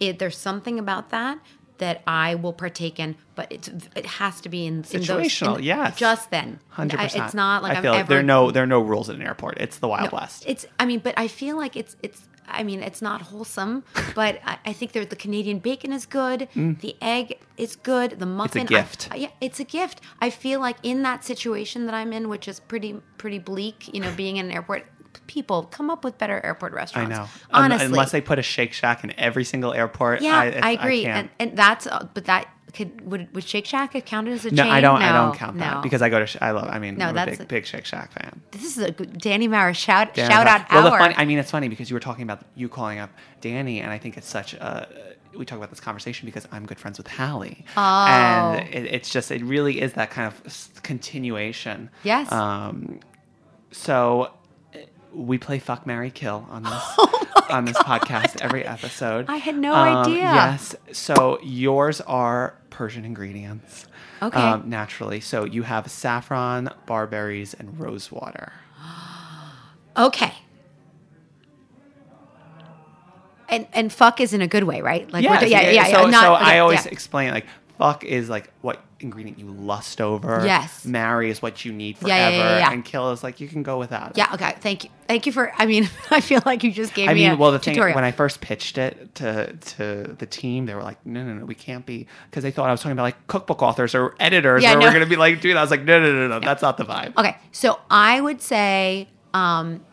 Speaker 5: It, there's something about that that I will partake in, but it's it has to be in, in those- in-
Speaker 4: Situational, yes.
Speaker 5: just then.
Speaker 4: Hundred percent.
Speaker 5: It's not like
Speaker 4: I
Speaker 5: I'm
Speaker 4: feel like
Speaker 5: ever
Speaker 4: there are no there are no rules at an airport. It's the Wild
Speaker 5: no,
Speaker 4: West.
Speaker 5: It's I mean, but I feel like it's it's I mean, it's not wholesome, [laughs] but I, I think there the Canadian bacon is good. Mm. The egg is good. The muffin It's a
Speaker 4: gift.
Speaker 5: I- yeah, it's a gift. I feel like in that situation that I'm in, which is pretty pretty bleak, you know, being in an airport, people come up with better airport restaurants.
Speaker 4: I know.
Speaker 5: Honestly.
Speaker 4: unless they put a Shake Shack in every single airport.
Speaker 5: yeah,
Speaker 4: I,
Speaker 5: I, agree,
Speaker 4: can't.
Speaker 5: and and that's uh, but that could would would Shake Shack have counted as a
Speaker 4: no,
Speaker 5: chain?
Speaker 4: I don't. I don't count that
Speaker 5: no.
Speaker 4: because I go to. Sh- I love. I mean,
Speaker 5: No,
Speaker 4: I'm a
Speaker 5: that's
Speaker 4: big,
Speaker 5: a-
Speaker 4: big Shake Shack fan.
Speaker 5: this is a good Danny Meyer shout
Speaker 4: Dan
Speaker 5: shout out
Speaker 4: well,
Speaker 5: hour.
Speaker 4: the funny. I mean, it's funny because you were talking about you calling up Danny, and I think it's such a. We talk about this conversation because I'm good friends with Hallie,
Speaker 5: Oh.
Speaker 4: and it, it's just it really is that kind of continuation.
Speaker 5: Yes.
Speaker 4: Um, so we play fuck Mary kill on this [laughs] on this podcast every episode.
Speaker 5: Oh I had no
Speaker 4: Um,
Speaker 5: idea.
Speaker 4: Yes. So yours are Persian ingredients.
Speaker 5: Okay.
Speaker 4: Um, naturally. So you have saffron, barberries, and rose water. [gasps]
Speaker 5: Okay. and and fuck is in a good way, right? Like,
Speaker 4: Yes,
Speaker 5: yeah, yeah, yeah.
Speaker 4: So,
Speaker 5: not-
Speaker 4: so
Speaker 5: okay,
Speaker 4: I always
Speaker 5: yeah.
Speaker 4: explain like fuck is like what ingredient you lust over.
Speaker 5: Yes.
Speaker 4: Marry is what you need forever,
Speaker 5: yeah, yeah, yeah.
Speaker 4: and kill is like you can go without. it.
Speaker 5: Yeah. Okay. Thank you. Thank you for. I mean, [laughs] I feel like you just gave
Speaker 4: I
Speaker 5: me
Speaker 4: mean,
Speaker 5: a
Speaker 4: well, the thing
Speaker 5: tutorial.
Speaker 4: when I first pitched it to to the team, they were like, "No, no, no, we can't be," because they thought I was talking about like cookbook authors or editors,
Speaker 5: Yeah,
Speaker 4: or
Speaker 5: no.
Speaker 4: we're gonna be like doing that. I was like, "No, no, no, no, that's not the vibe."
Speaker 5: Okay, so I would say um,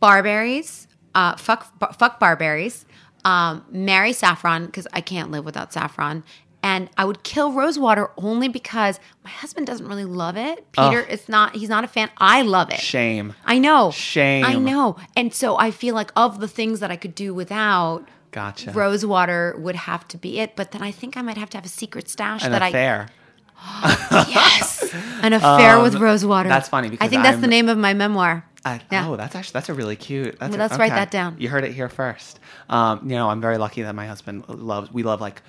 Speaker 5: barberries. Uh, fuck, bar- fuck barberries. Um, marry saffron because I can't live without saffron. And I would kill rosewater only because my husband doesn't really love it. Peter, it's not. He's not a fan. I love it.
Speaker 4: Shame.
Speaker 5: I know.
Speaker 4: Shame.
Speaker 5: I know. And so I feel like of the things that I could do without,
Speaker 4: Gotcha.
Speaker 5: rosewater would have to be it. But then I think I might have to have a secret stash
Speaker 4: An
Speaker 5: that I
Speaker 4: affair. [gasps]
Speaker 5: Yes, an affair with
Speaker 4: Um,
Speaker 5: Rosewater.
Speaker 4: that's funny
Speaker 5: I think that's the
Speaker 4: I'm-
Speaker 5: name of my memoir.
Speaker 4: I,
Speaker 5: Yeah.
Speaker 4: Oh, that's actually that's a really cute. That's
Speaker 5: Well,
Speaker 4: a-
Speaker 5: let's write
Speaker 4: okay.
Speaker 5: that down.
Speaker 4: You heard it here first. Um, you know, I'm very lucky that my husband loves. We love like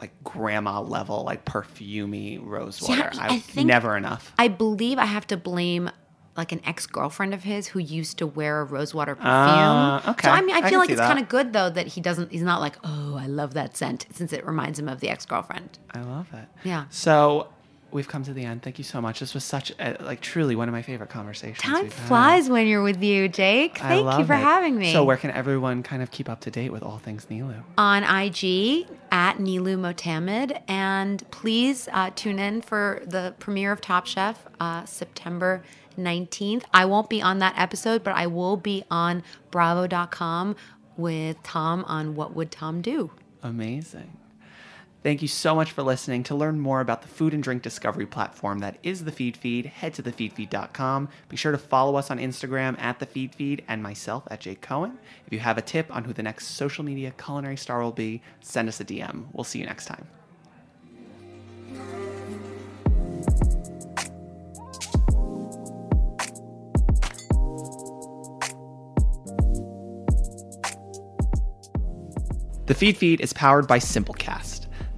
Speaker 4: like grandma level, like perfumey rose water.
Speaker 5: I
Speaker 4: I,
Speaker 5: think-
Speaker 4: never enough.
Speaker 5: I believe I have to blame like an ex girlfriend of his who used to wear a Rosewater perfume.
Speaker 4: Ah, okay.
Speaker 5: So I mean, I
Speaker 4: I
Speaker 5: feel
Speaker 4: can
Speaker 5: like it's kind of good though that he doesn't. He's not like, oh, I love that scent, since it reminds him of the ex girlfriend.
Speaker 4: I love it.
Speaker 5: Yeah.
Speaker 4: So we've come to the end. Thank you so much. This was such a, like truly one of my favorite conversations.
Speaker 5: Time flies when you're with you, Jake. Thank you for
Speaker 4: it.
Speaker 5: having me.
Speaker 4: So where can everyone kind of keep up to date with all things Nilou?
Speaker 5: on IG at Nilou Motamed. And please uh, tune in for the premiere of Top Chef uh, September 19th. I won't be on that episode, but I will be on bravo.com with Tom on What Would Tom Do?
Speaker 4: Amazing. Thank you so much for listening. To learn more about the food and drink discovery platform that is the Feed Feed, head to thefeedfeed.com. Be sure to follow us on Instagram at the Feed Feed and myself at Jake Cohen. If you have a tip on who the next social media culinary star will be, send us a DM. We'll see you next time. The Feed Feed is powered by Simplecast.